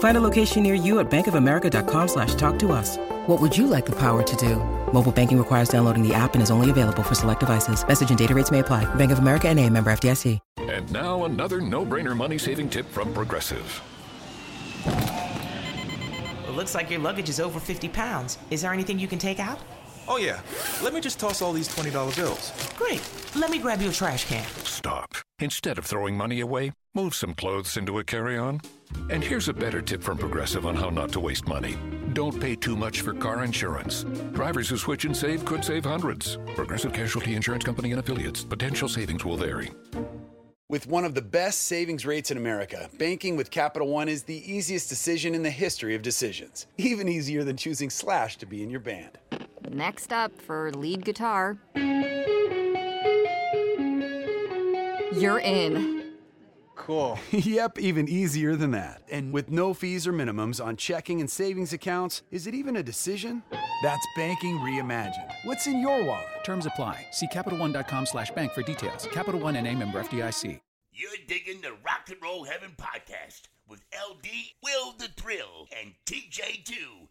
Find a location near you at bankofamerica.com slash talk to us. What would you like the power to do? Mobile banking requires downloading the app and is only available for select devices. Message and data rates may apply. Bank of America and a member FDIC. And now another no-brainer money-saving tip from Progressive. It looks like your luggage is over 50 pounds. Is there anything you can take out? Oh, yeah. Let me just toss all these $20 bills. Great. Let me grab you a trash can. Stop. Instead of throwing money away, move some clothes into a carry-on. And here's a better tip from Progressive on how not to waste money. Don't pay too much for car insurance. Drivers who switch and save could save hundreds. Progressive Casualty Insurance Company and affiliates. Potential savings will vary. With one of the best savings rates in America, banking with Capital One is the easiest decision in the history of decisions. Even easier than choosing Slash to be in your band. Next up for lead guitar. You're in. Cool. yep, even easier than that. And with no fees or minimums on checking and savings accounts, is it even a decision? That's banking reimagined. What's in your wallet? Terms apply. See CapitalOne.com slash bank for details. Capital One and a member FDIC. You're digging the Rock and Roll Heaven podcast with LD, Will the Thrill, and TJ2.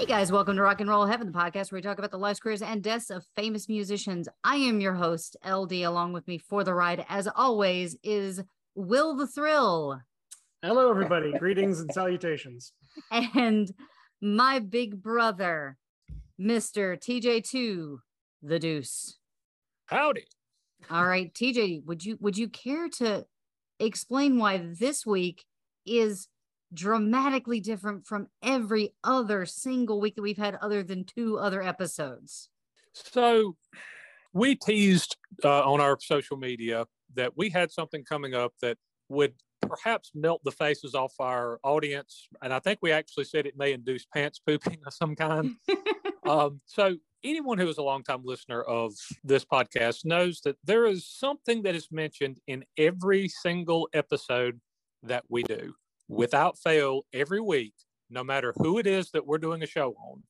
Hey guys, welcome to Rock and Roll Heaven, the podcast where we talk about the lives, careers, and deaths of famous musicians. I am your host, LD. Along with me for the ride, as always, is Will the Thrill. Hello, everybody. Greetings and salutations. And my big brother, Mr. TJ2, the Deuce. Howdy. All right, TJ, would you would you care to explain why this week is dramatically different from every other single week that we've had other than two other episodes? So we teased uh, on our social media that we had something coming up that would perhaps melt the faces off our audience. And I think we actually said it may induce pants pooping of some kind. um, so anyone who is a longtime listener of this podcast knows that there is something that is mentioned in every single episode that we do without fail every week, no matter who it is that we're doing a show on,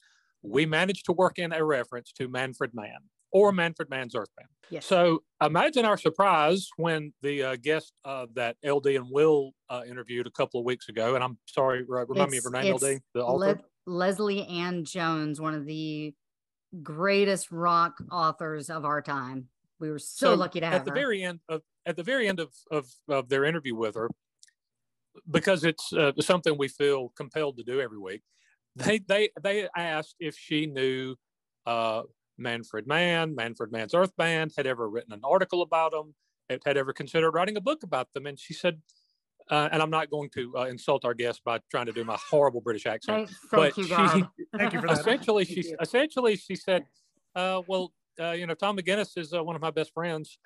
we manage to work in a reference to Manfred Mann or Manfred Mann's Earth Band. Yes. So imagine our surprise when the uh, guest uh, that LD and Will uh, interviewed a couple of weeks ago, and I'm sorry, remind me of her name, LD, the author. Le- Lesley-Ann Jones, one of the greatest rock authors of our time. We were so, so lucky to have at the her. very end of at the very end of, of, of their interview with her, because it's uh, something we feel compelled to do every week. They they they asked if she knew uh, Manfred Mann, Manfred Mann's Earth Band, had ever written an article about them, had, had ever considered writing a book about them, and she said. Uh, and I'm not going to uh, insult our guest by trying to do my horrible British accent. Thank, thank you, she, Thank you for that. essentially, she essentially she said, uh, "Well, uh, you know, Tom McGuinness is uh, one of my best friends,"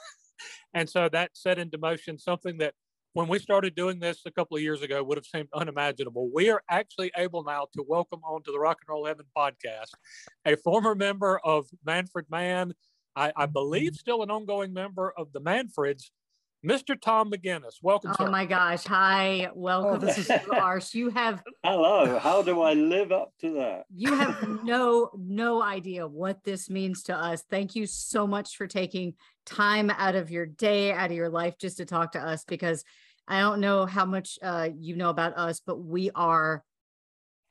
and so that set into motion something that when we started doing this a couple of years ago would have seemed unimaginable. We are actually able now to welcome onto the Rock and Roll Heaven podcast a former member of Manfred Mann, I, I believe mm-hmm. still an ongoing member of the Manfreds, Mr. Tom McGuinness. Welcome, Oh sir. my gosh. Hi, welcome this is- to Arse. You have Hello. How do I live up to that? you have no no idea what this means to us. Thank you so much for taking time out of your day, out of your life just to talk to us because I don't know how much uh, you know about us, but we are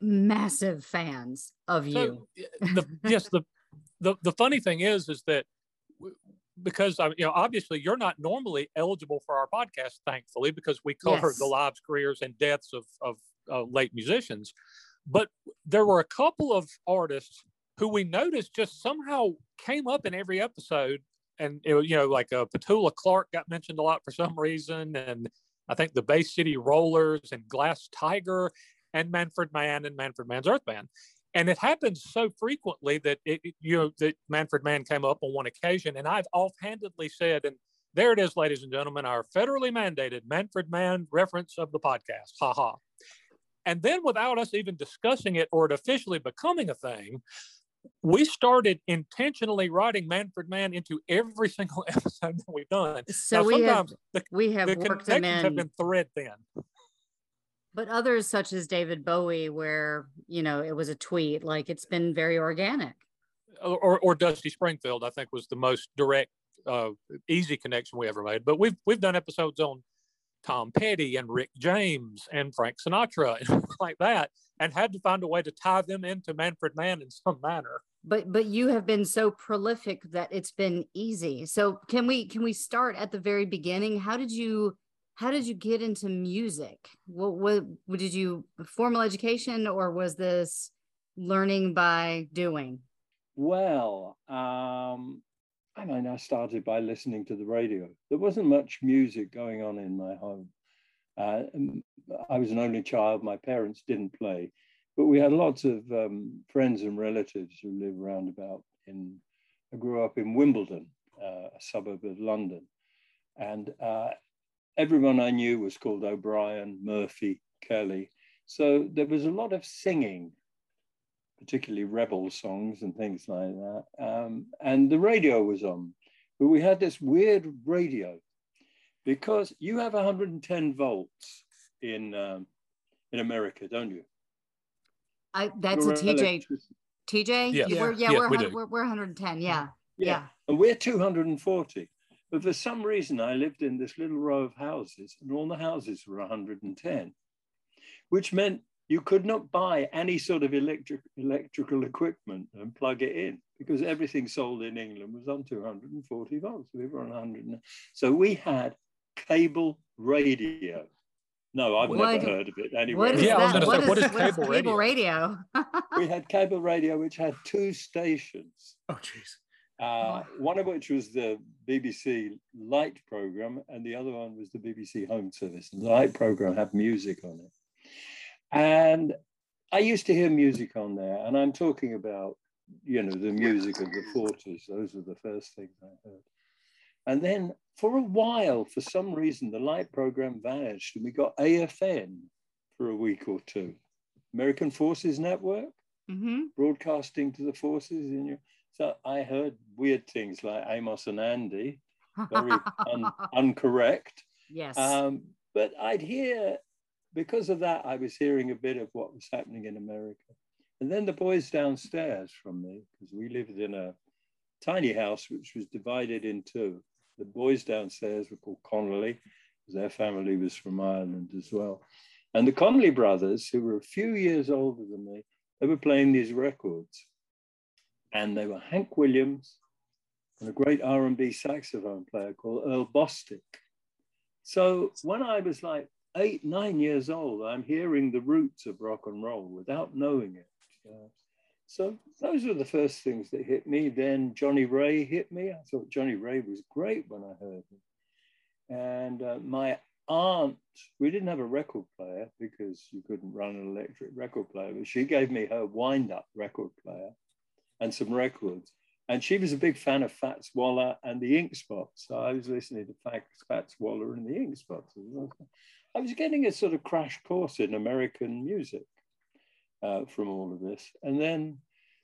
massive fans of you. The, yes, the, the the funny thing is, is that w- because you know obviously you're not normally eligible for our podcast thankfully because we cover Yes. the lives careers and deaths of, of uh, late musicians. But there were a couple of artists who we noticed just somehow came up in every episode. And it, you know like uh, petula clark got mentioned a lot for some reason. And i think the bay city rollers and glass tiger and manfred mann and manfred mann's earth band and it happens so frequently that it, you know that Manfred Mann came up on one occasion, and I've offhandedly said, and there it is, ladies and gentlemen, our federally mandated Manfred Mann reference of the podcast. Ha ha. And then, without us even discussing it or it officially becoming a thing, we started intentionally writing Manfred Mann into every single episode that we've done. So Now, we have the, we have the worked them connections have in. been thread thin. But others, such as David Bowie, where you know it was a tweet, like it's been very organic. or, or Dusty Springfield, I think was the most direct, uh, easy connection we ever made. But we've we've done episodes on Tom Petty and Rick James and Frank Sinatra and like that, and had to find a way to tie them into Manfred Mann in some manner. But but you have been so prolific that it's been easy. So can we can we start at the very beginning? How did you how did you get into music? What what, what did you formal education or was this learning by doing? Well, um, I mean, I started by listening to the radio. There wasn't much music going on in my home. Uh, I was an only child. My parents didn't play, but we had lots of um, friends and relatives who lived round about in. I grew up in Wimbledon, uh, a suburb of London, and uh, everyone I knew was called O'Brien, Murphy, Kelly. So there was a lot of singing particularly rebel songs and things like that. Um, and the radio was on, but we had this weird radio because you have 110 volts in um, in America, don't you? I that's Your a TJ. TJ. Yes. You- We're, yeah, Yeah, we're, we we're we're 110. Yeah. Yeah. And we're 240. But for some reason, I lived in this little row of houses, and all the houses were 110, which meant you could not buy any sort of electric, electrical equipment and plug it in because everything sold in England was on 240 volts. We were on 100. So we had cable radio. No, I've What- never heard of it anyway. What is that? What is, what is cable radio? we had cable radio, which had two stations. Oh, jeez. Uh, one of which was the BBC Light program, and the other one was the BBC Home Service. And the Light program had music on it. And I used to hear music on there, and I'm talking about, you know, the music of the 40s. Those were the first things I heard. And then for a while, for some reason, the Light program vanished, and we got AFN for a week or two. American Forces Network Mm-hmm. broadcasting to the forces in your so i heard weird things like amos and andy very un, uncorrect. Yes. um, but i'd hear because of that i was hearing a bit of what was happening in america. And then the boys downstairs from me because we lived in a tiny house which was divided in two the boys downstairs were called connolly because their family was from ireland as well. And the connolly brothers who were a few years older than me they were playing these records and they were hank williams and a great r&b saxophone player called earl bostic. So when i was like eight nine years old i'm hearing the roots of rock and roll without knowing it. Uh, so those were the first things that hit me. Then johnnie ray hit me. I thought johnnie ray was great when i heard him. And uh, my aunt, we didn't have a record player because you couldn't run an electric record player, but she gave me her wind up record player and some records. And she was a big fan of Fats Waller and the Ink Spots. So I was listening to Fats, Waller and the Ink Spots. I was getting a sort of crash course in American music uh, from all of this. And then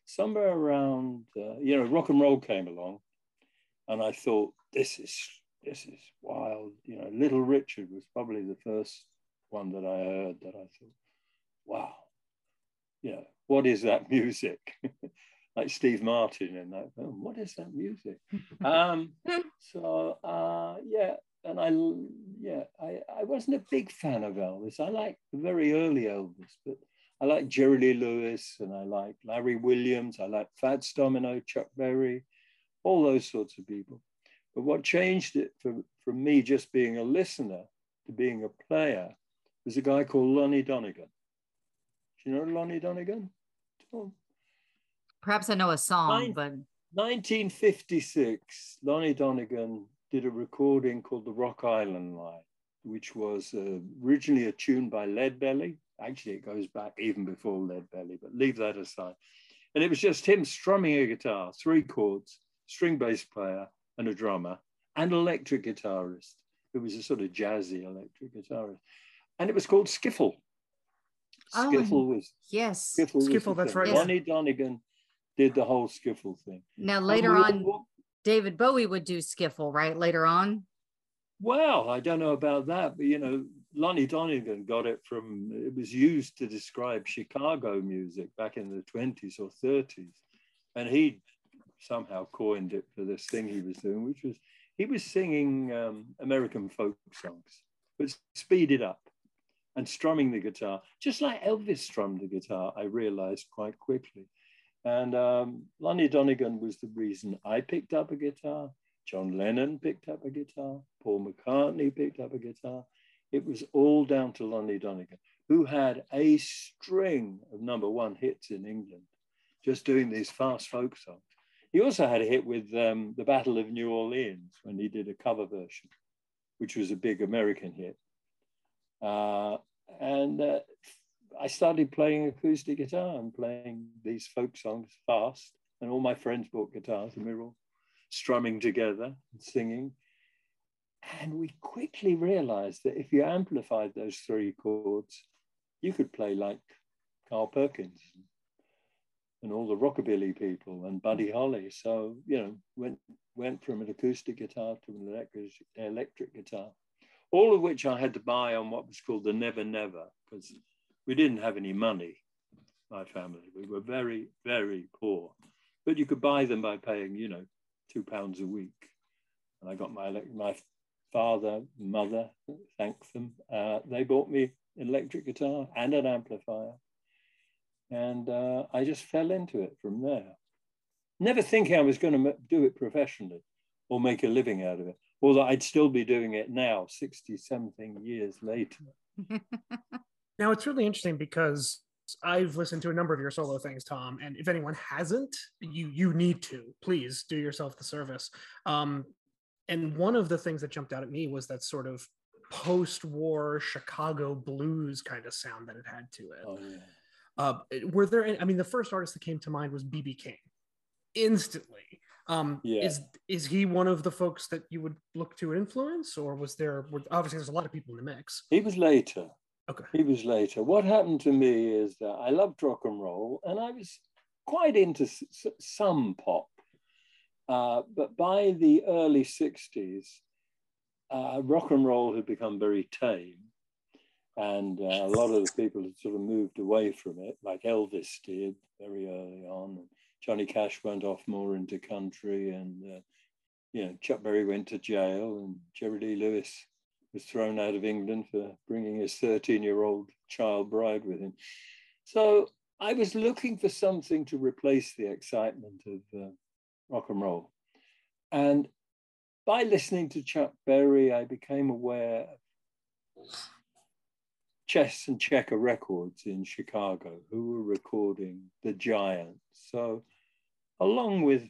somewhere around, uh, you know, rock and roll came along. And I thought, this is this is wild. You know, Little Richard was probably the first one that I heard that I thought, wow, you know, what is that music? Like Steve Martin in that film, what is that music? um, so uh, yeah, and I yeah, I, I wasn't a big fan of Elvis. I like the very early Elvis, but I like Jerry Lee Lewis and I like Larry Williams. I like Fats Domino, Chuck Berry, all those sorts of people. But what changed it for, from me just being a listener to being a player was a guy called Lonnie Donegan. Do you know Lonnie Donegan? Tom? Perhaps I know a song, Nine, but 1956, Lonnie Donegan did a recording called the Rock Island Line, which was uh, originally a tune by Leadbelly. Actually, it goes back even before Leadbelly, but leave that aside. And it was just him strumming a guitar, three chords, string bass player, and a drummer, and electric guitarist, It was a sort of jazzy electric guitarist. And it was called Skiffle. Oh, Skiffle was yes, Skiffle. Skiffle, that's right. Lonnie Donegan did the whole Skiffle thing. Now later on, David Bowie would do Skiffle, right? Later on. Well, I don't know about that, but you know, Lonnie Donegan got it from, it was used to describe Chicago music back in the 20s or 30s. And he somehow coined it for this thing he was doing, which was he was singing um, American folk songs, but speeded up and strumming the guitar, just like Elvis strummed the guitar, I realized quite quickly. And um, Lonnie Donegan was the reason I picked up a guitar. John Lennon picked up a guitar. Paul McCartney picked up a guitar. It was all down to Lonnie Donegan, who had a string of number one hits in England, just doing these fast folk songs. He also had a hit with um, the Battle of New Orleans when he did a cover version, which was a big American hit. Uh, and uh, I started playing acoustic guitar and playing these folk songs fast. And all my friends bought guitars, and we were all strumming together and singing. And we quickly realized that if you amplified those three chords, you could play like Carl Perkins and all the rockabilly people and Buddy Holly. So, you know, went went from an acoustic guitar to an electric, electric guitar, all of which I had to buy on what was called the Never Never, because we didn't have any money, my family. We were very, very poor. But you could buy them by paying, you know, two pounds a week. And I got my, my father, mother, thank them. Uh, they bought me an electric guitar and an amplifier. And uh, I just fell into it from there. Never thinking I was going to do it professionally or make a living out of it, although I'd still be doing it now, 60 something years later. now, it's really interesting because I've listened to a number of your solo things, Tom, and if anyone hasn't, you you need to please do yourself the service. Um, and one of the things that jumped out at me was that sort of post-war Chicago blues kind of sound that it had to it. Oh, yeah. Uh, were there? Any, I mean, the first artist that came to mind was BB King. Instantly, um, yeah. is is he one of the folks that you would look to influence, or was there? Obviously, there's a lot of people in the mix. He was later. Okay. He was later. What happened to me is that I loved rock and roll, and I was quite into s- some pop. Uh, but by the early '60s, uh, rock and roll had become very tame and uh, a lot of the people had sort of moved away from it, like Elvis did very early on. Johnny Cash went off more into country, and uh, you know Chuck Berry went to jail, and Jerry Lee Lewis was thrown out of England for bringing his 13-year-old child bride with him. So I was looking for something to replace the excitement of uh, rock and roll, and by listening to Chuck Berry, I became aware of Chess and Checker Records in Chicago, who were recording The Giants. So, along with,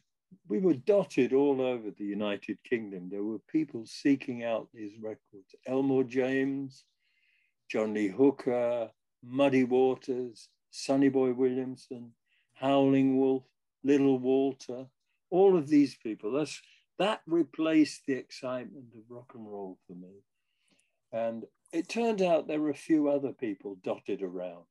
we were dotted all over the United Kingdom. There were people seeking out these records Elmore James, John Lee Hooker, Muddy Waters, Sonny Boy Williamson, Howling Wolf, Little Walter, all of these people. That's, that replaced the excitement of rock and roll for me. And it turned out there were a few other people dotted around.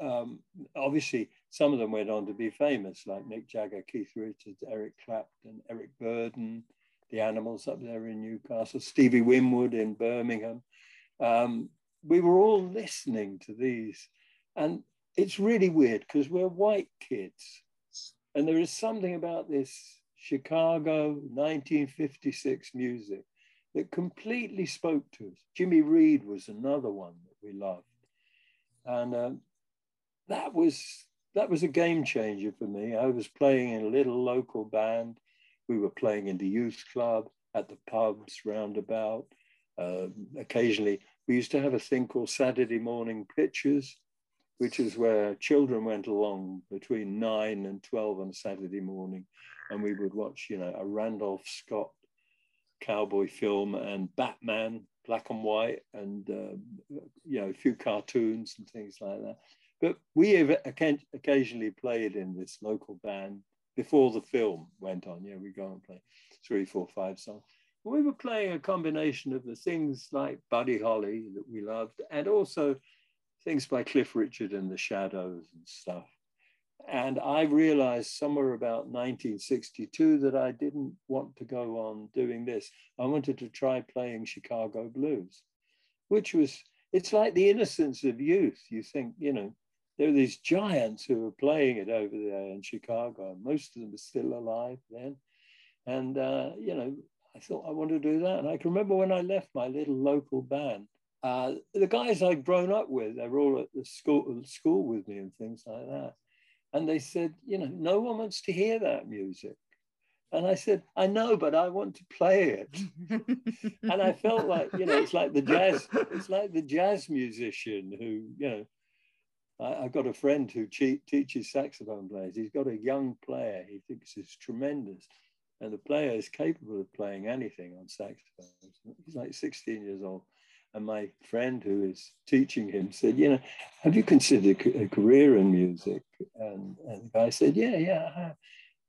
Um, obviously, some of them went on to be famous, like Mick Jagger, Keith Richards, Eric Clapton, Eric Burdon, the Animals up there in Newcastle, Stevie Winwood in Birmingham. Um, we were all listening to these. And it's really weird because we're white kids. And there is something about this Chicago 1956 music that completely spoke to us. Jimmy Reed was another one that we loved, and um, that was that was a game changer for me. I was playing in a little local band We were playing in the youth club, at the pubs roundabout. Uh, occasionally, we used to have a thing called Saturday morning pictures, which is where children went along between nine and 12 on a Saturday morning. And we would watch, you know, a Randolph Scott cowboy film and Batman, black and white, and, uh, you know, a few cartoons and things like that. But we have occasionally played in this local band before the film went on. Yeah, we go and play three, four, five songs. We were playing a combination of the things like Buddy Holly that we loved, and also things by Cliff Richard and the Shadows and stuff. And I realized somewhere about 1962 that I didn't want to go on doing this. I wanted to try playing Chicago blues, which was, it's like the innocence of youth. You think, you know, there are these giants who were playing it over there in Chicago. Most of them are still alive then. And, uh, you know, I thought I want to do that. And I can remember when I left my little local band, uh, the guys I'd grown up with, they were all at the school, school with me and things like that. And they said, you know, no one wants to hear that music. And I said, I know, but I want to play it. and I felt like, you know, it's like the jazz, it's like the jazz musician who, you know, I, have got a friend who teaches saxophone players. He's got a young player he thinks is tremendous. And the player is capable of playing anything on saxophone. He's like 16 years old. And my friend who is teaching him said, you know, have you considered a uh, career in music? And, and the guy said, yeah, yeah, I have.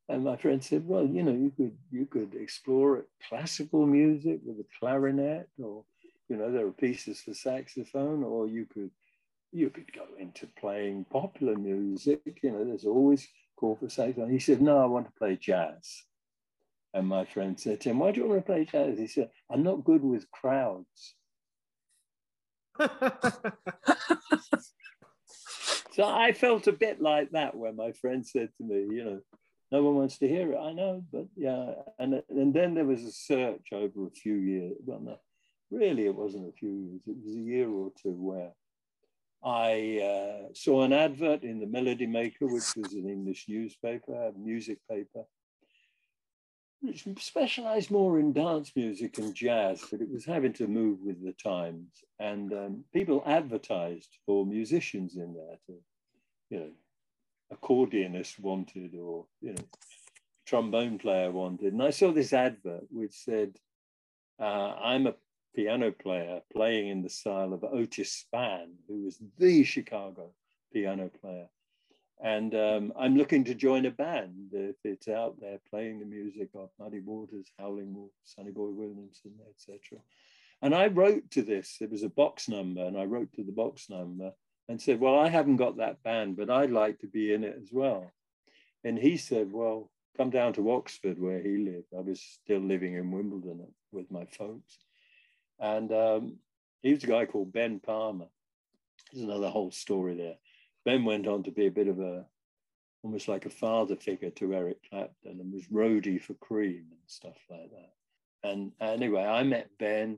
And my friend said, well, you know, you could you could explore classical music with a clarinet, or you know, there are pieces for saxophone, or you could you could go into playing popular music. You know, there's always call for saxophone. He said, no, I want to play jazz. And my friend said to him, why do you want to play jazz? He said, I'm not good with crowds. so I felt a bit like that when my friend said to me, you know, no one wants to hear it. I know, but yeah. And, and then there was a search over a few years. Well, no, really, it wasn't a few years. It was a year or two where I uh, saw an advert in the Melody Maker, which was an English newspaper, a music paper, which specialized more in dance music and jazz, but it was having to move with the times. And um, people advertised for musicians in there to, you know, accordionist wanted or, you know, trombone player wanted. And I saw this advert which said, uh, I'm a piano player playing in the style of Otis Spann, who was the Chicago piano player. And um, I'm looking to join a band if it's out there playing the music of Muddy Waters, Howling Wolf, Sonny Boy Williamson, etc. And I wrote to this, it was a box number, and I wrote to the box number and said, Well, I haven't got that band, but I'd like to be in it as well. And he said, Well, come down to Oxford where he lived. I was still living in Wimbledon with my folks. And um, he was a guy called Ben Palmer. There's another whole story there. Ben went on to be a bit of a, almost like a father figure to Eric Clapton and was roadie for Cream and stuff like that. And anyway, I met Ben,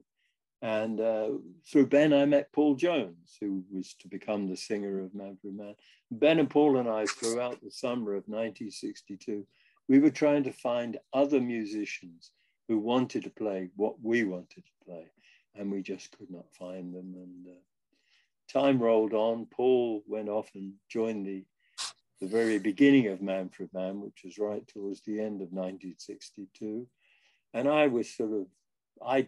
and uh, through Ben, I met Paul Jones, who was to become the singer of Manfred Mann. Ben and Paul and I, throughout the summer of 1962, we were trying to find other musicians who wanted to play what we wanted to play, and we just could not find them. And uh, time rolled on. Paul went off and joined the, the very beginning of Manfred Mann, which was right towards the end of 1962. And I was sort of, I,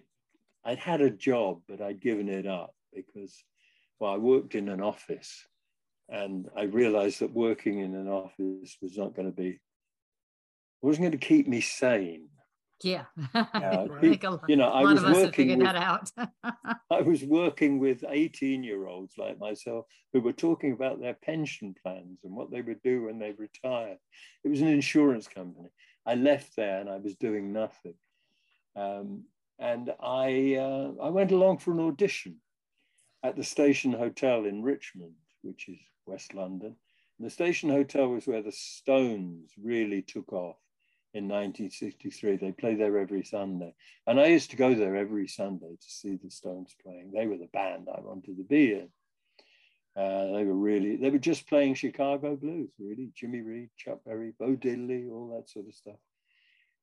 I'd had a job, but I'd given it up because, well, I worked in an office and I realized that working in an office was not going to be, wasn't going to keep me sane. Yeah. Uh, you know, I was working with, that out. I was working with 18 year olds like myself who were talking about their pension plans and what they would do when they retired. It was an insurance company. I left there and I was doing nothing. Um, and I, uh, I went along for an audition at the Station Hotel in Richmond, which is West London. And the Station Hotel was where the Stones really took off in 1963. They play there every Sunday. And I used to go there every Sunday to see the Stones playing. They were the band I wanted to be in. Uh, they were really, they were just playing Chicago blues, really. Jimmy Reed, Chuck Berry, Bo Diddley, all that sort of stuff.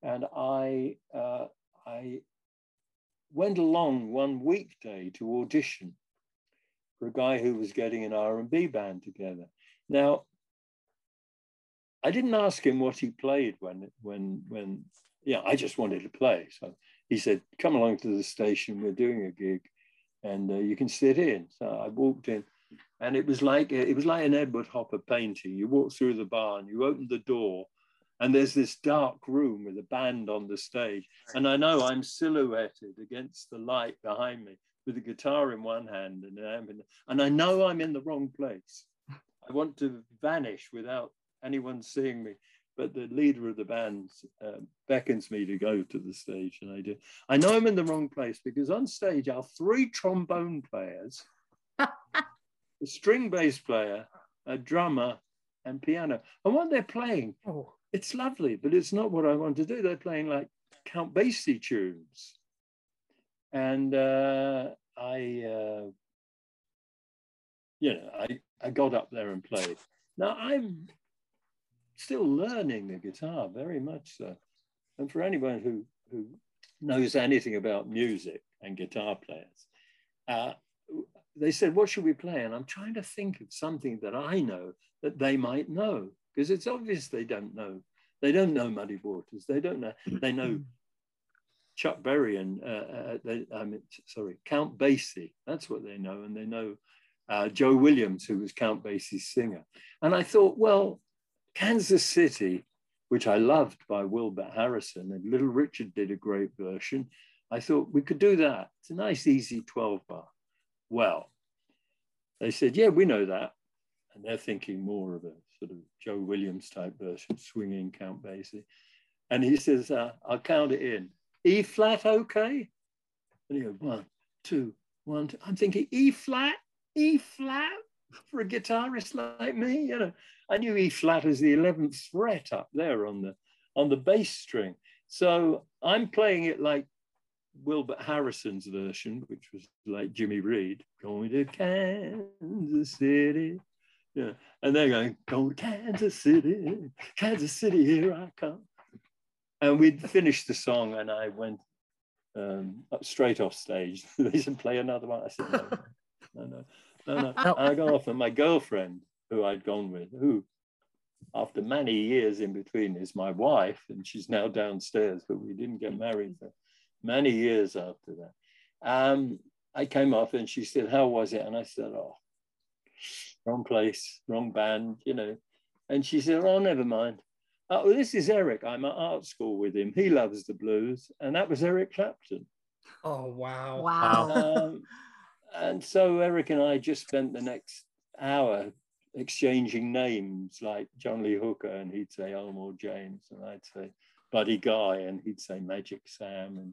and I uh, I went along one weekday to audition for a guy who was getting an R&B band together. Now, I didn't ask him what he played when when when yeah, I just wanted to play. So he said, "Come along to the station. We're doing a gig, and uh, you can sit in." So I walked in, and it was like it was like an Edward Hopper painting. You walk through the barn, you open the door, and there's this dark room with a band on the stage. And I know I'm silhouetted against the light behind me with a guitar in one hand and an in, and I know I'm in the wrong place. I want to vanish without anyone seeing me. But the leader of the band uh, beckons me to go to the stage, and I do. I know I'm in the wrong place because on stage are three trombone players, a string bass player, a drummer, and piano. And what they're playing oh it's lovely, but it's not what I want to do. They're playing like Count Basie tunes. And uh, I, uh, you know, I, I got up there and played. Now I'm still learning the guitar very much so. And for anyone who, who knows anything about music and guitar players, uh, they said, What should we play? And I'm trying to think of something that I know that they might know because it's obvious they don't know. They don't know Muddy Waters. They don't know. They know Chuck Berry and uh, uh, they, I mean, sorry, Count Basie. That's what they know, and they know uh, Joe Williams, who was Count Basie's singer. And I thought, well, Kansas City, which I loved by Wilbert Harrison, and Little Richard did a great version. I thought we could do that. It's a nice, easy 12 bar. Well, they said, yeah, we know that. And they're thinking more of a sort of Joe Williams type version, swinging Count Basie. And he says, uh, I'll count it in. E flat, okay? And he goes, one, two, one, two. I'm thinking E flat, E flat for a guitarist like me. You know, I knew E flat as the 11th fret up there on the on the bass string. So I'm playing it like Wilbert Harrison's version, which was like Jimmy Reed, going to Kansas City yeah. And they're going, go to Kansas City, Kansas City, here I come. And we'd finished the song and I went um, up straight off stage. they said, play another one. I said, no, no, no, no, no. no. I got off and my girlfriend, who I'd gone with, who after many years in between is my wife, and she's now downstairs, but we didn't get married for many years after that. Um, I came off and she said, How was it? And I said, Oh, wrong place, wrong band, you know. And she said, Oh, never mind. Oh, this is Eric. I'm at art school with him. He loves the blues. And that was Eric Clapton. Oh, wow. Wow. Um, and so Eric and I just spent the next hour exchanging names like John Lee Hooker, and he'd say Elmore James, and I'd say Buddy Guy, and he'd say Magic Sam. And,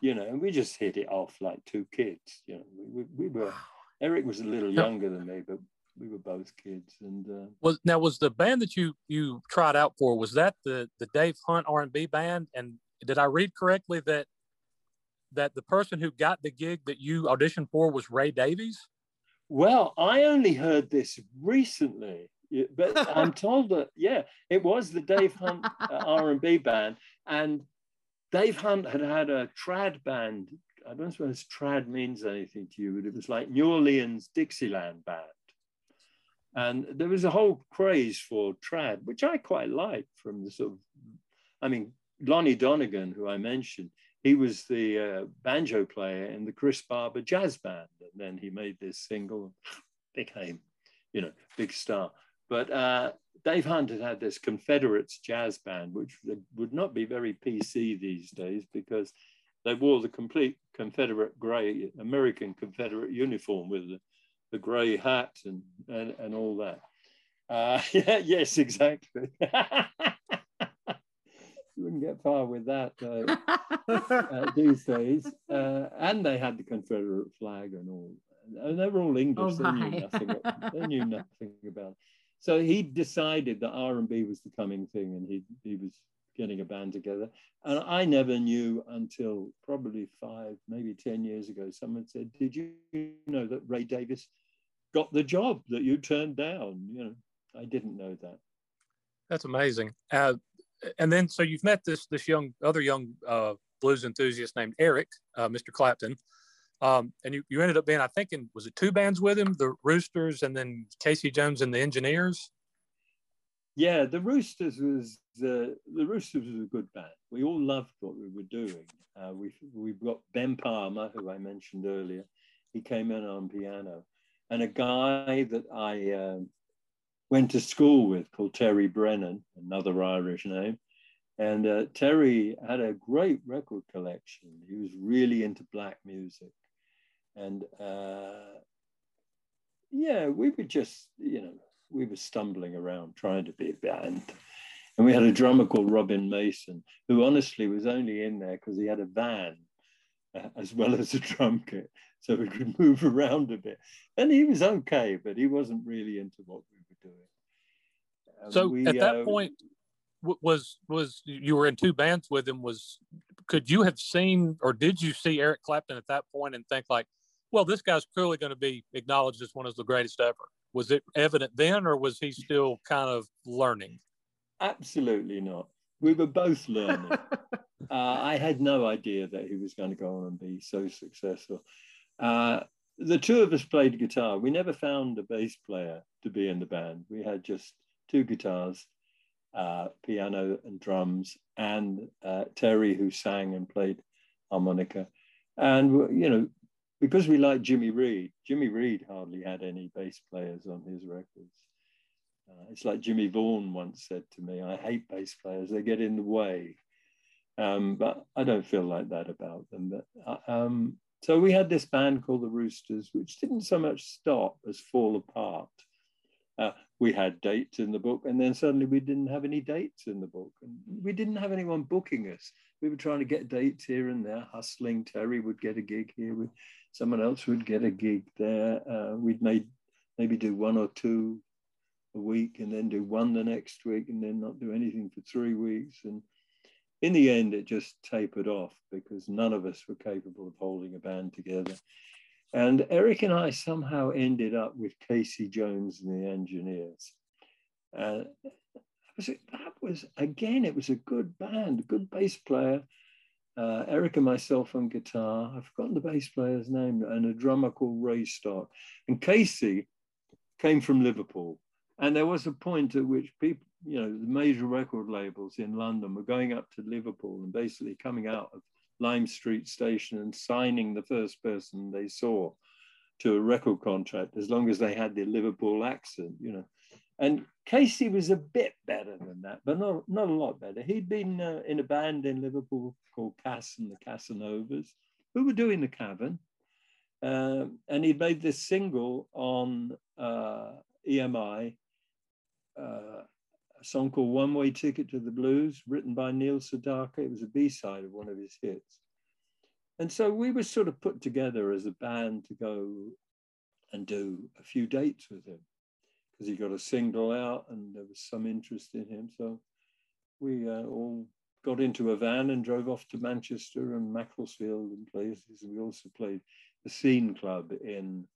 you know, and we just hit it off like two kids. You know, we, we, we were, Eric was a little younger than me, but we were both kids and uh, was now was the band that you you tried out for was that the the dave hunt r&b band and did i read correctly that that the person who got the gig that you auditioned for was ray davies well i only heard this recently but i'm told that yeah it was the dave hunt uh, r&b band and dave hunt had had a trad band. I don't suppose trad means anything to you but it was like new orleans dixieland band. And there was a whole craze for trad, which I quite liked from the sort of, I mean, Lonnie Donegan, who I mentioned, he was the uh, banjo player in the Chris Barber Jazz Band. And then he made this single, became, you know, big star. But uh, Dave Hunt had had this Confederates jazz band, which would not be very PC these days because they wore the complete Confederate gray, American Confederate uniform with the the grey hat and, and, and all that. Uh, yeah, yes, exactly. you wouldn't get far with that uh, uh, these days. Uh, and they had the Confederate flag and all. And they were all English. Oh they, knew nothing, they knew nothing about it. So he decided that R&B was the coming thing and he, he was getting a band together. And I never knew until probably five, maybe 10 years ago, someone said, Did you know that Ray Davies got the job that you turned down? You know, I didn't know that. That's amazing. Uh, and then so you've met this this young other young uh, blues enthusiast named Eric, uh, Mr. Clapton, um, and you, you ended up being I think in was it two bands with him, the Roosters and then Casey Jones and the Engineers. Yeah, the Roosters was the the Roosters was a good band. We all loved what we were doing. Uh, we we've got Ben Palmer, who I mentioned earlier. He came in on piano, and a guy that I uh, went to school with called Terry Brennan, another Irish name. And uh, Terry had a great record collection. He was really into black music. And uh, yeah, we were just, you know, we were stumbling around trying to be a band. And we had a drummer called Robin Mason, who honestly was only in there because he had a van uh, as well as a drum kit. So we could move around a bit. And he was okay, but he wasn't really into what we Um, so we, at that uh, point, was was you were in two bands with him? Was could you have seen or did you see Eric Clapton at that point and think like, well, this guy's clearly going to be acknowledged as one of the greatest ever? Was it evident then, or was he still kind of learning? Absolutely not. We were both learning. uh, I had no idea that he was going to go on and be so successful. Uh, the two of us played guitar. We never found a bass player to be in the band. We had just two guitars, uh, piano and drums, and uh, Terry, who sang and played harmonica. And, you know, because we liked Jimmy Reed, Jimmy Reed hardly had any bass players on his records. Uh, it's like Jimmy Vaughan once said to me, I hate bass players, they get in the way. Um, but I don't feel like that about them. But, uh, um, so we had this band called the Roosters, which didn't so much stop as fall apart. Uh, we had dates in the book, and then suddenly we didn't have any dates in the book. And we didn't have anyone booking us. We were trying to get dates here and there, hustling. Terry would get a gig here, with someone else would get a gig there. Uh, we'd made maybe do one or two a week, and then do one the next week, and then not do anything for three weeks. And in the end, it just tapered off because none of us were capable of holding a band together. And Eric and I somehow ended up with Casey Jones and the Engineers. Uh, that was, again, it was a good band, a good bass player. Uh, Eric and myself on guitar. I've forgotten the bass player's name, and a drummer called Ray Stark. And Casey came from Liverpool. And there was a point at which people, you know, the major record labels in London were going up to Liverpool and basically coming out of Lime Street Station and signing the first person they saw to a record contract as long as they had the Liverpool accent, you know. And Casey was a bit better than that, but not, not a lot better. He'd been uh, in a band in Liverpool called Cass and the Casanovas, who were doing the Cavern. Uh, and he'd made this single on uh, EMI, uh, song called One Way Ticket to the Blues, written by Neil Sedaka. It was a B side of one of his hits. And so we were sort of put together as a band to go and do a few dates with him because he got a single out and there was some interest in him. So we uh, all got into a van and drove off to Manchester and Macclesfield and places. We also played the Scene Club in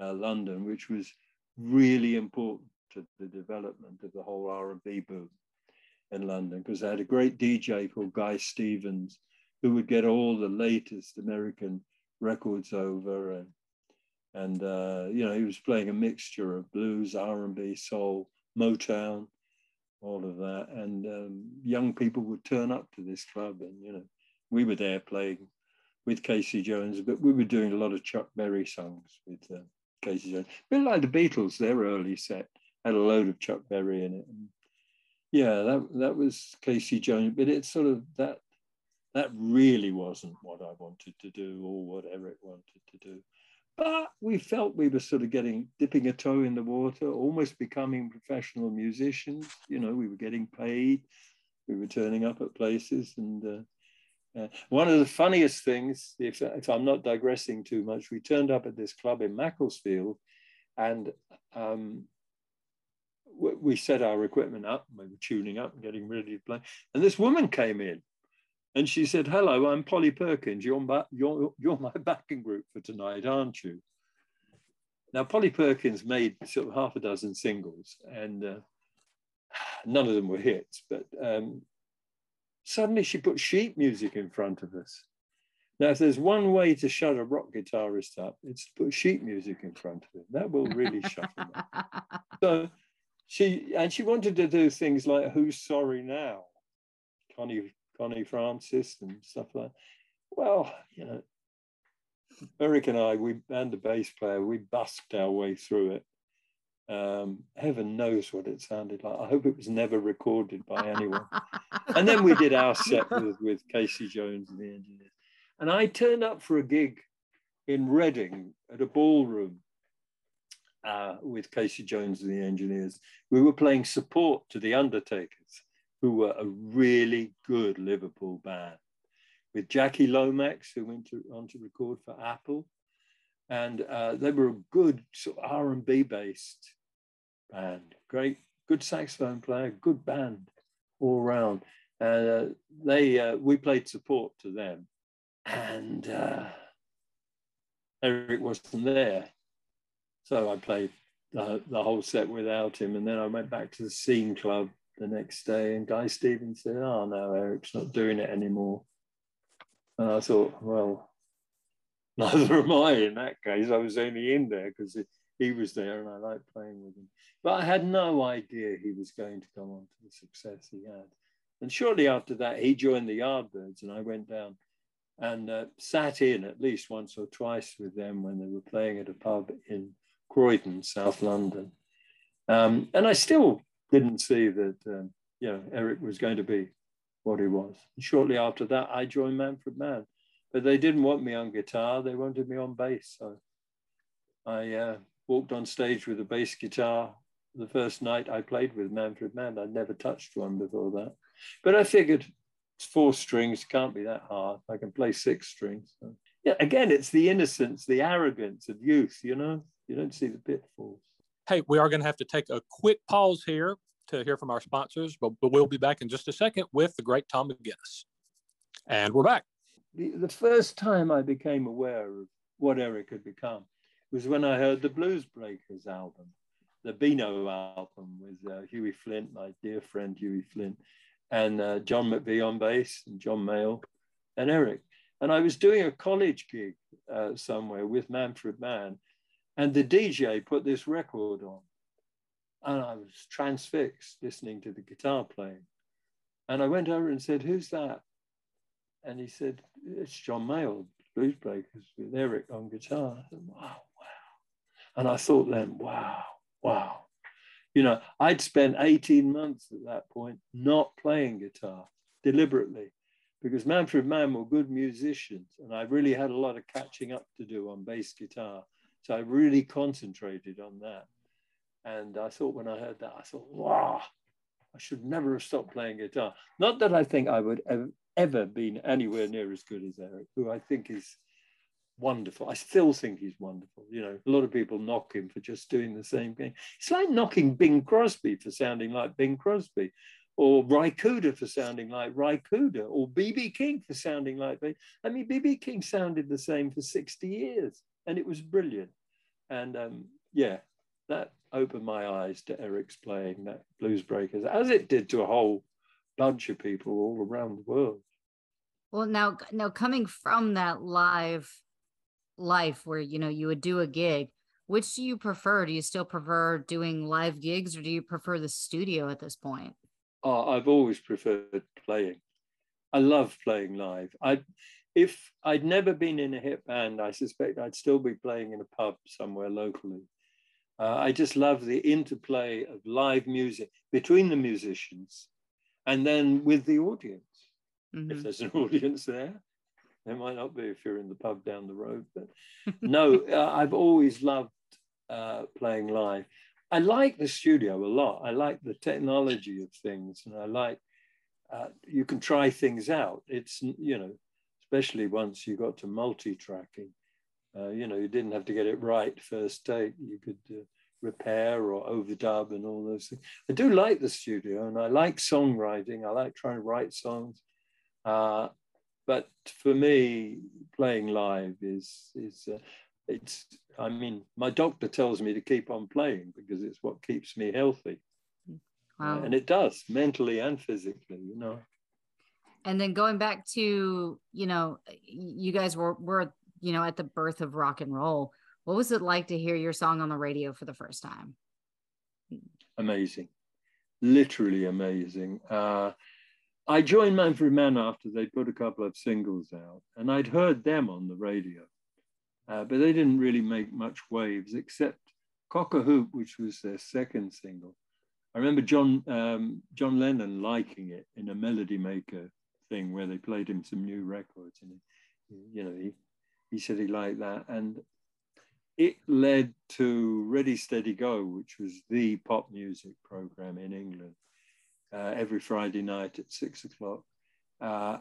uh, London, which was really important to the development of the whole R&B boom in London because they had a great DJ called Guy Stevens who would get all the latest American records over and and uh, you know he was playing a mixture of blues, R&B, soul, Motown, all of that, and um, young people would turn up to this club, and you know we were there playing with Casey Jones, but we were doing a lot of Chuck Berry songs with uh, Casey Jones, a bit like the Beatles, their early set had a load of Chuck Berry in it. And yeah, that that was Casey Jones, but it's sort of that that really wasn't what I wanted to do or what Eric wanted to do. But we felt we were sort of getting dipping a toe in the water, almost becoming professional musicians. You know, we were getting paid, we were turning up at places, and uh, uh, one of the funniest things, if if I'm not digressing too much, we turned up at this club in Macclesfield, and um, we set our equipment up, we were tuning up and getting ready to play. And this woman came in and she said, Hello, I'm Polly Perkins. You're my, you're, you're my backing group for tonight, aren't you? Now, Polly Perkins made sort of half a dozen singles. And uh, none of them were hits, but um, suddenly she put sheet music in front of us. Now, if there's one way to shut a rock guitarist up, it's to put sheet music in front of him. That will really shut him up. So she and she wanted to do things like "Who's Sorry Now," Connie Connie Francis and stuff like. That. Well, you know, Eric and I, we and the bass player, we busked our way through it. Um, heaven knows what it sounded like. I hope it was never recorded by anyone. and then we did our set with, with Casey Jones and the engineers. And I turned up for a gig in Reading at a ballroom uh, with Casey Jones and the engineers. We were playing support to the Undertakers, who were a really good Liverpool band, with Jackie Lomax, who went to, on to record for Apple. And uh, they were a good sort of R&B based band, great, good saxophone player, good band all around. Uh, they, uh, we played support to them and uh, Eric wasn't there. So I played the, the whole set without him. And then I went back to the scene club the next day, and Guy Stevens said, Oh, no, Eric's not doing it anymore. And I thought, Well, neither am I in that case. I was only in there because he was there and I liked playing with him. But I had no idea he was going to go on to the success he had. And shortly after that, he joined the Yardbirds, and I went down and uh, sat in at least once or twice with them when they were playing at a pub in Croydon, South London. Um, and I still didn't see that, um, you know, Eric was going to be what he was. And shortly after that, I joined Manfred Mann, but they didn't want me on guitar; they wanted me on bass. So I uh, walked on stage with a bass guitar the first night I played with Manfred Mann. I'd never touched one before that, but I figured four strings, can't be that hard. I can play six strings. So, yeah, again, it's the innocence, the arrogance of youth, you know? You don't see the pitfalls. Hey, we are going to have to take a quick pause here to hear from our sponsors, but, but we'll be back in just a second with the great Tom McGuinness. And we're back. The, the first time I became aware of what Eric had become was when I heard the Blues Breakers album, the Beano album with uh, Hughie Flint, my dear friend Hughie Flint and uh, John McVie on bass, and John Mayall, and Eric. And I was doing a college gig uh, somewhere with Manfred Mann, and the DJ put this record on. And I was transfixed listening to the guitar playing. And I went over and said, Who's that? And he said, It's John Mayall, Blues Breakers with Eric on guitar. Said, wow, wow. And I thought then, wow, wow. You know, I'd spent 18 months at that point not playing guitar deliberately because Manfred Mann were good musicians and I really had a lot of catching up to do on bass guitar. So I really concentrated on that. And I thought when I heard that, I thought, wow, I should never have stopped playing guitar. Not that I think I would have ever been anywhere near as good as Eric, who I think is wonderful. I still think he's wonderful. You know, a lot of people knock him for just doing the same thing. It's like knocking Bing Crosby for sounding like Bing Crosby, or Cooder for sounding like Cooder, or BB King for sounding like. I mean, BB King sounded the same for 60 years, and it was brilliant. And um, yeah, that opened my eyes to Eric's playing that Blues Breakers, as it did to a whole bunch of people all around the world. Well, now, now coming from that live life where you know you would do a gig which do you prefer do you still prefer doing live gigs or do you prefer the studio at this point oh, i've always preferred playing i love playing live i if i'd never been in a hip band i suspect i'd still be playing in a pub somewhere locally uh, i just love the interplay of live music between the musicians and then with the audience mm-hmm. if there's an audience there there might not be if you're in the pub down the road, but no, uh, I've always loved uh, playing live. I like the studio a lot. I like the technology of things, and I like uh, you can try things out. It's you know, especially once you got to multi-tracking. Uh, you know, you didn't have to get it right first take. You could uh, repair or overdub and all those things. I do like the studio, and I like songwriting. I like trying to write songs. Uh, but for me, playing live is is uh, it's. I mean, my doctor tells me to keep on playing because it's what keeps me healthy. Wow. and it does mentally and physically. You know. and then going back to you know you guys were were you know at the birth of rock and roll what was it like to hear your song on the radio for the first time amazing, literally amazing. Uh, I joined Manfred Mann after they'd put a couple of singles out, and I'd heard them on the radio, uh, but they didn't really make much waves except Cock a Hoop, which was their second single. I remember John um, John Lennon liking it in a Melody Maker thing where they played him some new records, and he, you know he he said he liked that, and it led to Ready Steady Go, which was the pop music program in England uh, every Friday night at six o'clock. Uh,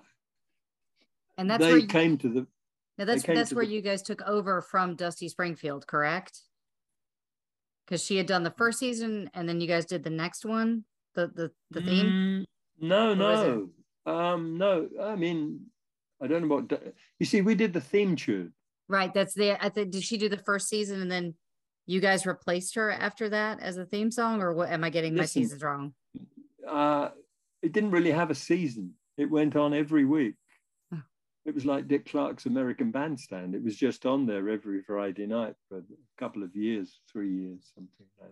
and that's they where you, came to the. Now that's that's where the- you guys took over from dusty springfield correct because she had done the first season and then you guys did the next one the the, the theme Mm, no, Or no, um, no. I mean, I don't know what. You see, we did the theme tune. right that's the i think did she do the first season and then you guys replaced her after that as a theme song or what am i getting my seasons wrong Uh, it didn't really have a season. It went on every week. Oh. It was like Dick Clark's American Bandstand. It was just on there every Friday night for a couple of years, three years, something like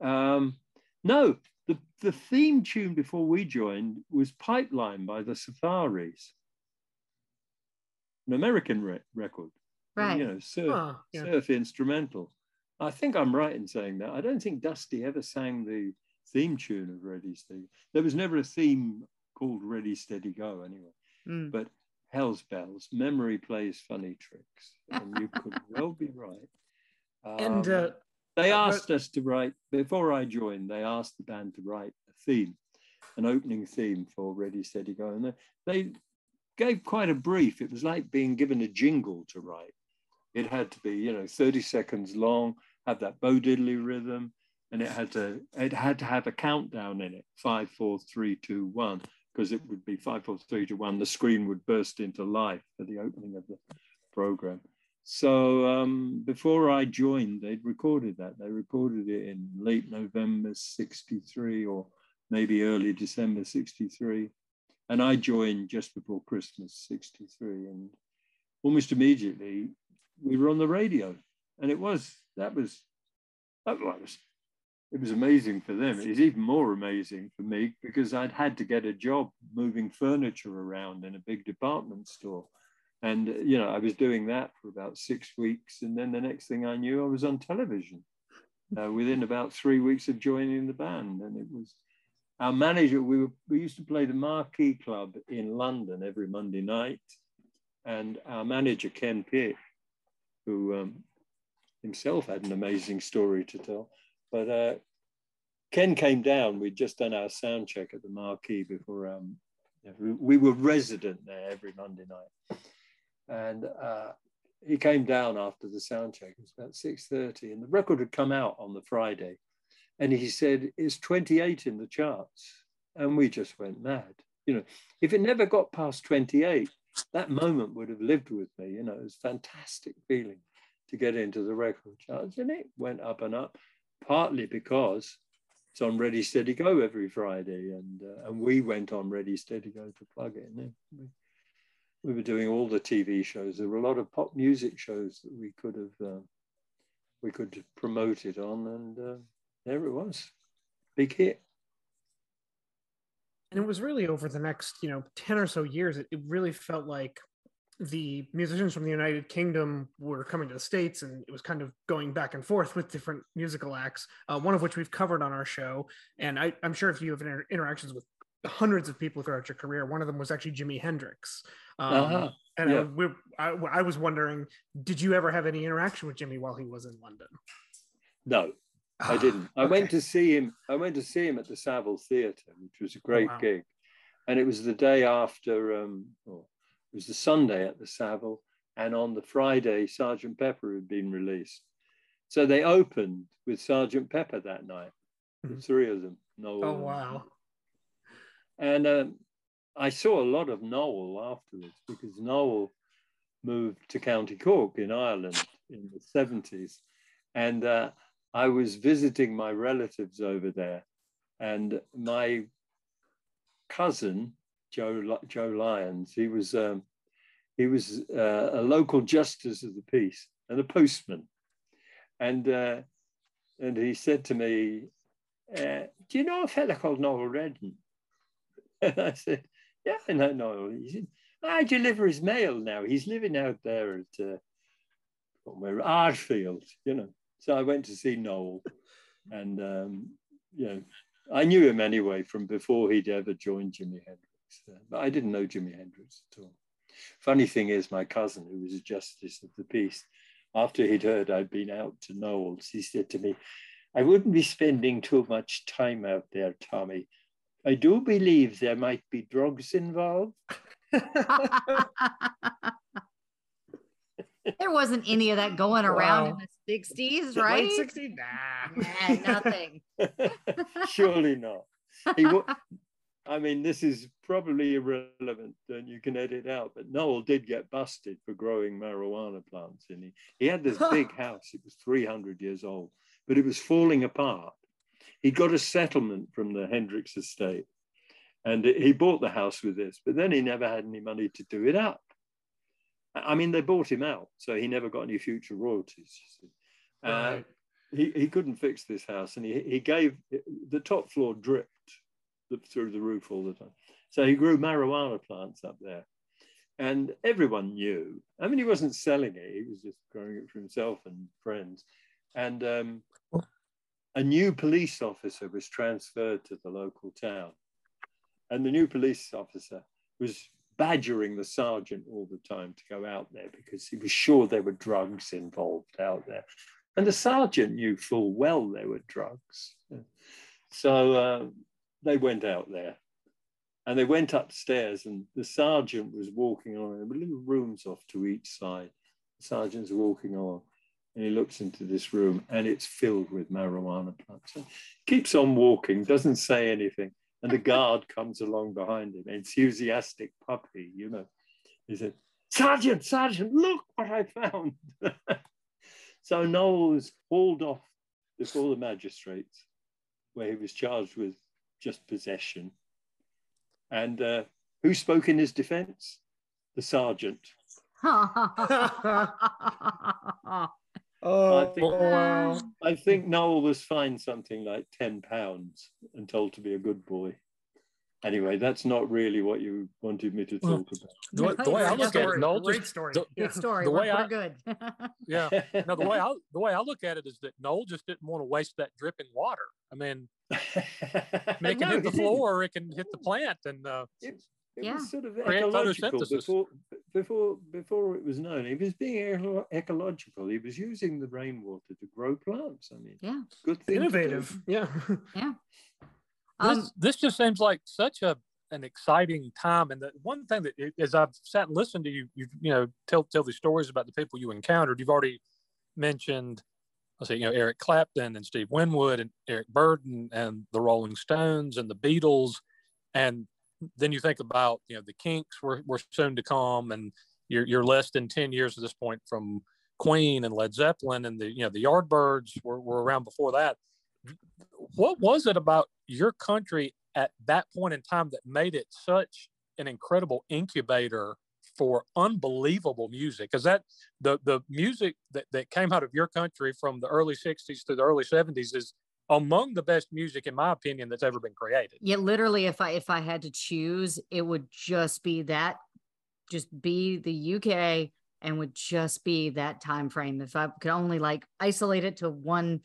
that. Um, no, the, the theme tune before we joined was Pipeline by the Safaris, an American re- record. Right. You know, surf, Huh, yeah. surf instrumental. I think I'm right in saying that. I don't think Dusty ever sang the theme tune of Ready Steady. There was never a theme called Ready Steady Go anyway. Mm. But Hell's Bells, memory plays funny tricks, and you could well be right. And, Um, uh, they asked us to write before I joined. They asked the band to write a theme, an opening theme for Ready Steady Go, and they, they gave quite a brief. It was like being given a jingle to write. It had to be, you know, 30 seconds long, have that Bo Diddley rhythm, and it had to it had to have a countdown in it, five, four, three, two, one, because it would be five, four, three, two, one. The screen would burst into life for the opening of the program. So um, before I joined, they'd recorded that. They recorded it in late November 63 or maybe early December 63. And I joined just before Christmas 63. And almost immediately we were on the radio. And it was, that was, that was, it was amazing for them. It was even more amazing for me because I'd had to get a job moving furniture around in a big department store. And, uh, you know, I was doing that for about six weeks. And then the next thing I knew, I was on television uh, within about three weeks of joining the band. And it was our manager, we, were, we used to play the Marquee Club in London every Monday night. And our manager, Ken Pitt, who um, himself had an amazing story to tell, but uh, Ken came down. We'd just done our sound check at the Marquee before um, we were resident there every Monday night. And uh, he came down after the sound check. It was about 6.30 and the record had come out on the Friday. And he said, it's 28 in the charts. And we just went mad. You know, if it never got past 28, that moment would have lived with me. You know, it was fantastic feeling to get into the record charts. And it went up and up, partly because it's on Ready Steady Go every Friday. And, uh, and we went on Ready Steady Go to plug it in. We, we were doing all the TV shows. There were a lot of pop music shows that we could have uh, we could promote it on, and uh, there it was, big hit. and it was really over the next you know 10 or so years it, it really felt like the musicians from the united kingdom were coming to the states and it was kind of going back and forth with different musical acts uh, one of which we've covered on our show and I, i'm sure if you have inter- interactions with hundreds of people throughout your career one of them was actually jimi hendrix um, Uh-huh, and. I, I, I was wondering did you ever have any interaction with jimi while he was in london No, I didn't. I went to see him. I went to see him at the Savile Theatre, which was a great wow. gig, and it was the day after. Um, oh, it was the Sunday at the Savile, and on the Friday, Sergeant Pepper had been released. So they opened with Sergeant Pepper that night, the three of them. Noel. Mm-hmm. oh wow And um, I saw a lot of Noel afterwards because Noel moved to County Cork in Ireland in the 70s. And uh, I was visiting my relatives over there. And my cousin, Joe, Joe Lyons, he was, um, he was uh, a local justice of the peace and a postman. And, uh, and he said to me, uh, do you know a fella called Noel Redding? And I said, yeah, I know Noel. He said, I deliver his mail now. He's living out there at uh, where Ardfield, you know. So I went to see Noel, and um, you know, I knew him anyway from before he'd ever joined Jimi Hendrix, uh, but I didn't know Jimi Hendrix at all. Funny thing is, my cousin, who was a justice of the peace, after he'd heard I'd been out to Noel's, he said to me, I wouldn't be spending too much time out there, Tommy. I do believe there might be drugs involved. there wasn't any of that going around wow. in the 60s, right? Late 60s? Nah. nah nothing. Surely not. He w- I mean, this is probably irrelevant and you can edit out, but Noel did get busted for growing marijuana plants. And he, he had this big house, it was 300 years old, but it was falling apart. He got a settlement from the Hendrix estate and he bought the house with this, but then he never had any money to do it up. I mean, they bought him out, so he never got any future royalties. Uh, right. Uh, he, he couldn't fix this house, and he, he gave the top floor through the roof all the time. So he grew marijuana plants up there. And everyone knew. I mean, he wasn't selling it, he was just growing it for himself and friends. And um, a new police officer was transferred to the local town. And the new police officer was badgering the sergeant all the time to go out there because he was sure there were drugs involved out there. And the sergeant knew full well there were drugs. So uh, they went out there and they went upstairs and the sergeant was walking on, there were little rooms off to each side. The sergeant's walking on and he looks into this room and it's filled with marijuana plants. So keeps on walking, doesn't say anything and the guard comes along behind him, enthusiastic puppy, you know. He said, Sergeant, Sergeant, look what I found. so Noel was hauled off before the magistrates, where he was charged with just possession. And uh, who spoke in his defense? The sergeant. Oh, I think, wow. I think Noel was fined something like 10 pounds and told to be a good boy. Anyway, that's not really what you wanted me to talk well, about. The, the, way I look at it, Noel, great story. The, good story. The way we're, I, good. yeah. No, the way I the way I look at it is that Noel just didn't want to waste that dripping water. I mean, it can no, hit the floor, or it can hit the plant, and uh, it, it yeah. was sort of ecological before, before, before it was known. He was being ecological. He was using the rainwater to grow plants. I mean, yeah, good thing. Innovative. Yeah. Yeah. Um, this, this just seems like such a an exciting time. And the one thing that, as I've sat and listened to you, you you know, tell tell these stories about the people you encountered. You've already mentioned, let's say, you know, Eric Clapton and Steve Winwood and Eric Burdon and the Rolling Stones and the Beatles, and then you think about you know the Kinks were, were soon to come, and you're you're less than ten years at this point from Queen and Led Zeppelin, and the you know the Yardbirds were, were around before that. What was it about your country at that point in time that made it such an incredible incubator for unbelievable music because that the the music that, that came out of your country from the early 60s to the early 70s is among the best music in my opinion that's ever been created. Yeah literally if i if i had to choose it would just be that just be the uk and would just be that time frame. If i could only like isolate it to one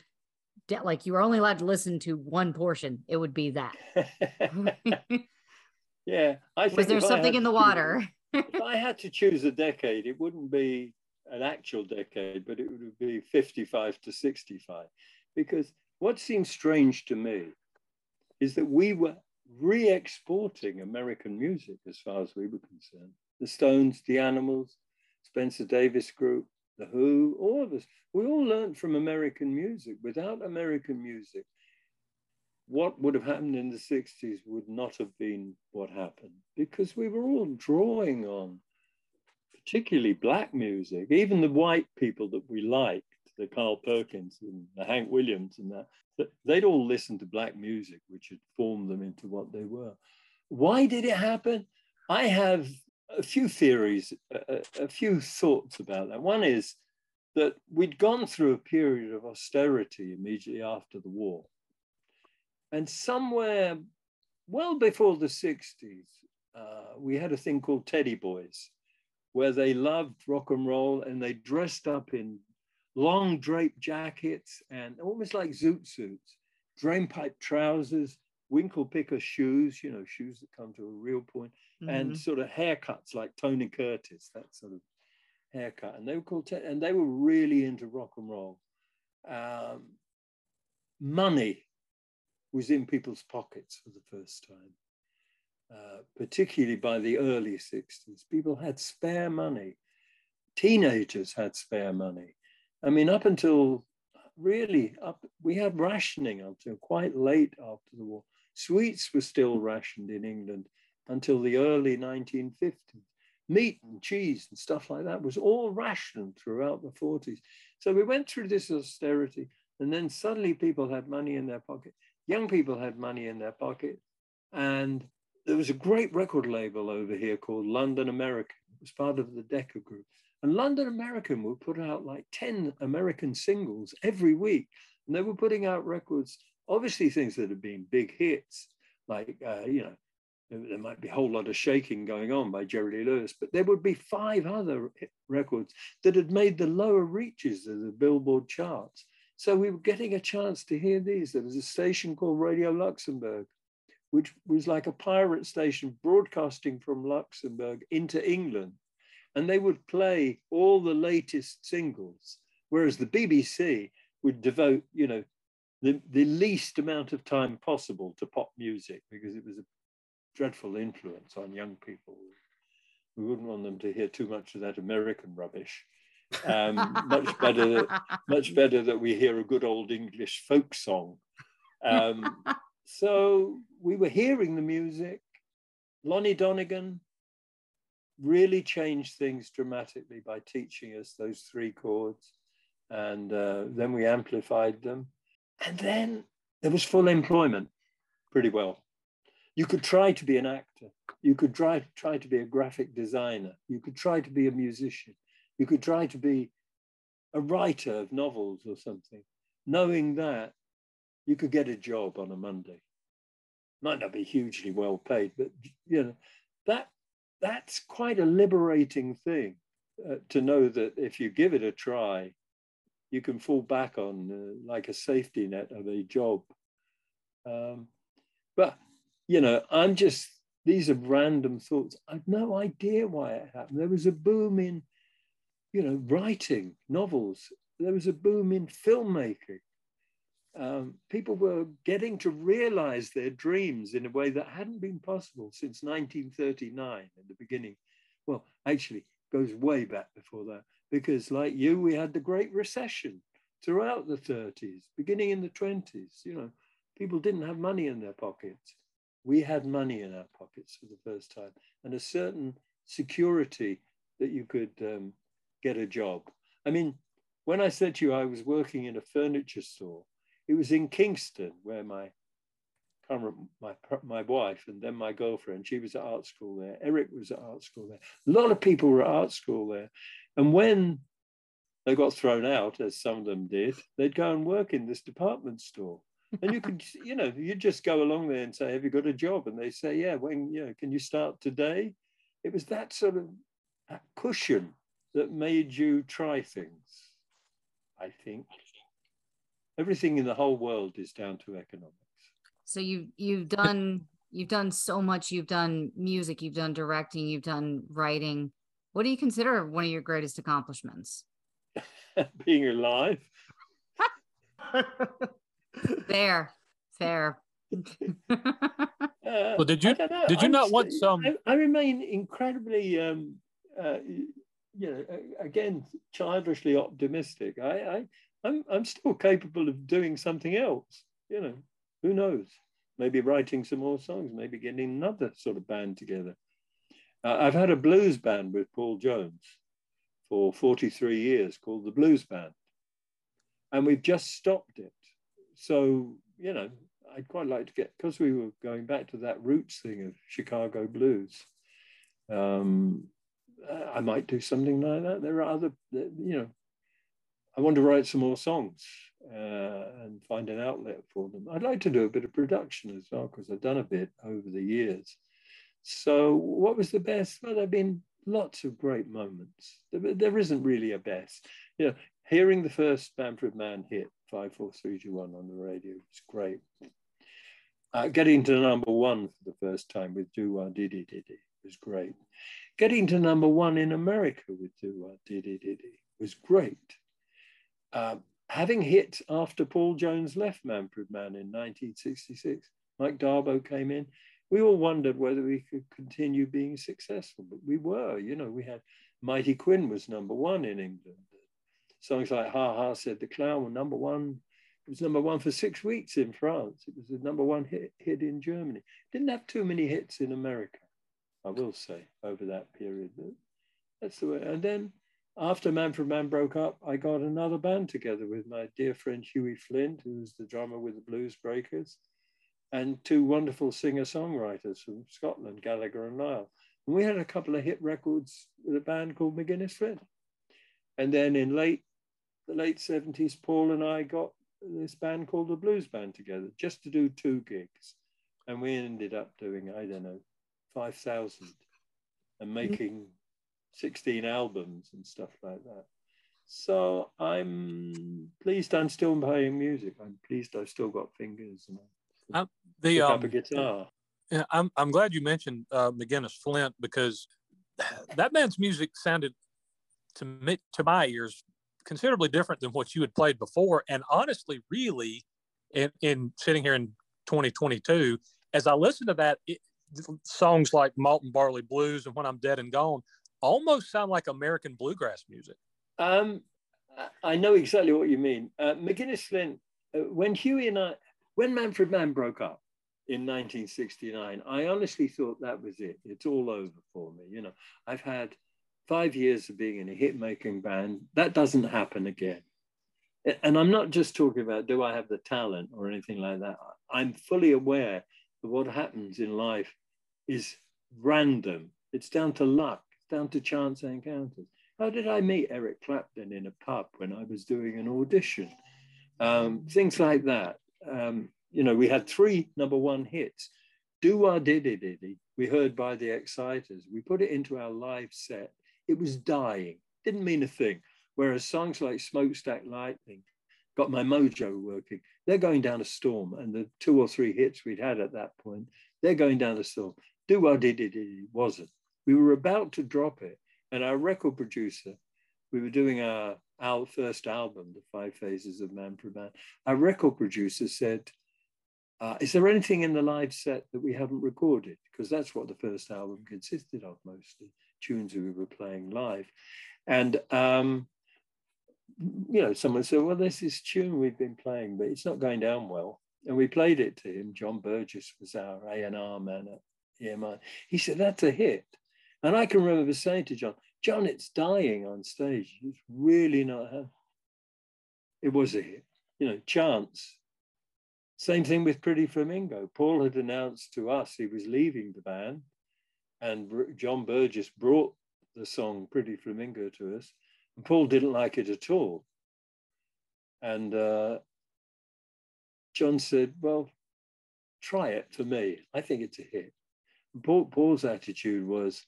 like you were only allowed to listen to one portion it would be that. Yeah i was there something in the water if i had to choose a decade it wouldn't be an actual decade but it would be 55 to 65 because what seems strange to me is that we were re exporting American music as far as we were concerned. The Stones, the Animals, Spencer Davis Group, The Who, all of us, we all learned from American music. Without American music, what would have happened in the 60s would not have been what happened because we were all drawing on particularly black music, even the white people that we liked the Carl Perkins and the Hank Williams and that, they'd all listened to black music, which had formed them into what they were. Why did it happen? I have a few theories, a, a few thoughts about that. One is that we'd gone through a period of austerity immediately after the war. And somewhere well before the 60s, uh, we had a thing called Teddy Boys, where they loved rock and roll and they dressed up in long draped jackets and almost like zoot suits, drainpipe trousers, winkle picker shoes, you know, shoes that come to a real point, mm-hmm. and sort of haircuts like Tony Curtis, that sort of haircut. And they were called, Teddy, and they were really into rock and roll. Um, money was in people's pockets for the first time, uh, particularly by the early 60s. People had spare money. Teenagers had spare money. I mean, up until really up, we had rationing until quite late after the war. Sweets were still rationed in England until the early 1950s. Meat and cheese and stuff like that was all rationed throughout the 40s. So we went through this austerity, and then suddenly people had money in their pocket young people had money in their pocket. And there was a great record label over here called London American. It was part of the Decca Group. And London American would put out like 10 American singles every week. And they were putting out records, obviously things that had been big hits, like, uh, you know, there might be a whole lot of shaking going on by Jerry Lee Lewis, but there would be five other records that had made the lower reaches of the Billboard charts. So we were getting a chance to hear these. There was a station called Radio Luxembourg, which was like a pirate station broadcasting from Luxembourg into England. And they would play all the latest singles, whereas the BBC would devote, you know, the, the least amount of time possible to pop music because it was a dreadful influence on young people. We wouldn't want them to hear too much of that American rubbish. Um, much better, that, much better that we hear a good old English folk song. Um, so we were hearing the music. Lonnie Donegan really changed things dramatically by teaching us those three chords, and uh, then we amplified them, and then there was full employment, pretty well. You could try to be an actor. You could try, try to be a graphic designer. You could try to be a musician. You could try to be a writer of novels or something, knowing that you could get a job on a Monday. Might not be hugely well paid, but you know that that's quite a liberating thing uh, to know that if you give it a try, you can fall back on uh, like a safety net of a job. Um, but you know, I'm just these are random thoughts. I've no idea why it happened. There was a boom in you know, writing novels. There was a boom in filmmaking. Um, people were getting to realize their dreams in a way that hadn't been possible since 1939 in the beginning. Well, actually, goes way back before that, because like you, we had the Great Recession throughout the 30s, beginning in the 20s. You know, people didn't have money in their pockets. We had money in our pockets for the first time, and a certain security that you could um, get a job. I mean, when I said to you I was working in a furniture store, it was in Kingston where my my my wife and then my girlfriend, she was at art school there. Eric was at art school there. A lot of people were at art school there. And when they got thrown out, as some of them did, they'd go and work in this department store. And you could, you know, you just go along there and say, "Have you got a job?" And they say, "Yeah." When you know, can you start today? It was that sort of that cushion that made you try things, I think. Everything in the whole world is down to economics. So you you've done you've done so much. You've done music, you've done directing, you've done writing. What do you consider one of your greatest accomplishments? Being alive. fair, fair. uh, well, did you did you I'm not want some? I, I remain incredibly um, uh, you know, again, childishly optimistic. I, I, I'm, I'm still capable of doing something else. You know, who knows? Maybe writing some more songs, maybe getting another sort of band together. Uh, I've had a blues band with Paul Jones for 43 years called the Blues Band. and we've just stopped it. So, you know, I'd quite like to get, because we were going back to that roots thing of Chicago blues, um, I might do something like that. There are other, you know, I want to write some more songs uh, and find an outlet for them. I'd like to do a bit of production as well, because I've done a bit over the years. So, what was the best? Well, there have been lots of great moments. There, there isn't really a best. You know, hearing the first Manfred Mann hit, 54321 on the radio was great. Uh, getting to number one for the first time with Do Wah Diddy Diddy was great. Getting to number one in America with Do Wah Diddy Diddy was great. Uh, having hit after Paul Jones left Manfred Mann in 1966, Mike d'Abo came in. We all wondered whether we could continue being successful, but we were. You know, we had Mighty Quinn was number one in England. Songs like Ha Ha Said the Clown were number one. It was number one for six weeks in France. It was the number one hit, hit in Germany. Didn't have too many hits in America, I will say, over that period. That's the way. And then after Man Manfred Mann broke up, I got another band together with my dear friend Hughie Flint, who's the drummer with the Blues Breakers, and two wonderful singer-songwriters from Scotland, Gallagher and Lyle. And we had a couple of hit records with a band called McGuinness Flint. And then in late the late 70s, Paul and I got this band called the Blues Band together just to do two gigs. And we ended up doing, I don't know, 5,000 and mm-hmm. making 16 albums and stuff like that. So I'm pleased I'm still playing music. I'm pleased I've still got fingers and I um, the um, up a guitar. Yeah, I'm I'm glad you mentioned uh, McGuinness Flint because that man's music sounded to me to my ears considerably different than what you had played before. And honestly, really, in, in sitting here in 2022, as I listen to that, it, songs like Malt and Barley Blues and When I'm Dead and Gone almost sound like American bluegrass music. Um, I know exactly what you mean. Uh, McGuinness Flint, uh, when Hughie and I, when Manfred Mann broke up in 1969, I honestly thought that was it. It's all over for me. You know, I've had five years of being in a hit making band, that doesn't happen again. And I'm not just talking about do I have the talent or anything like that. I'm fully aware of what happens in life is random. It's down to luck, it's down to chance encounters. How did I meet Eric Clapton in a pub when I was doing an audition? Um, things like that. Um, you know, we had three number one hits. Do Wah Diddy Diddy, we heard by the Exciters. We put it into our live set it was dying, didn't mean a thing. Whereas songs like Smokestack Lightning got my mojo working. They're going down a storm, and the two or three hits we'd had at that point, they're going down a storm. Do Wah Diddy it wasn't. We were about to drop it, and our record producer, we were doing our, our first album, The Five Faces of Manfred Mann. Our record producer said, uh, is there anything in the live set that we haven't recorded? Because that's what the first album consisted of mostly tunes we were playing live. And, um, you know, someone said, well, there's this tune we've been playing, but it's not going down well. And we played it to him. John Burgess was our A&R man at EMI. He said, that's a hit. And I can remember saying to John, John, it's dying on stage. It's really not. It was a hit. You know, chance. Same thing with Pretty Flamingo. Paul had announced to us he was leaving the band and John Burgess brought the song Pretty Flamingo to us, and Paul didn't like it at all. And uh, John said, Well, try it for me. I think it's a hit. Paul, Paul's attitude was,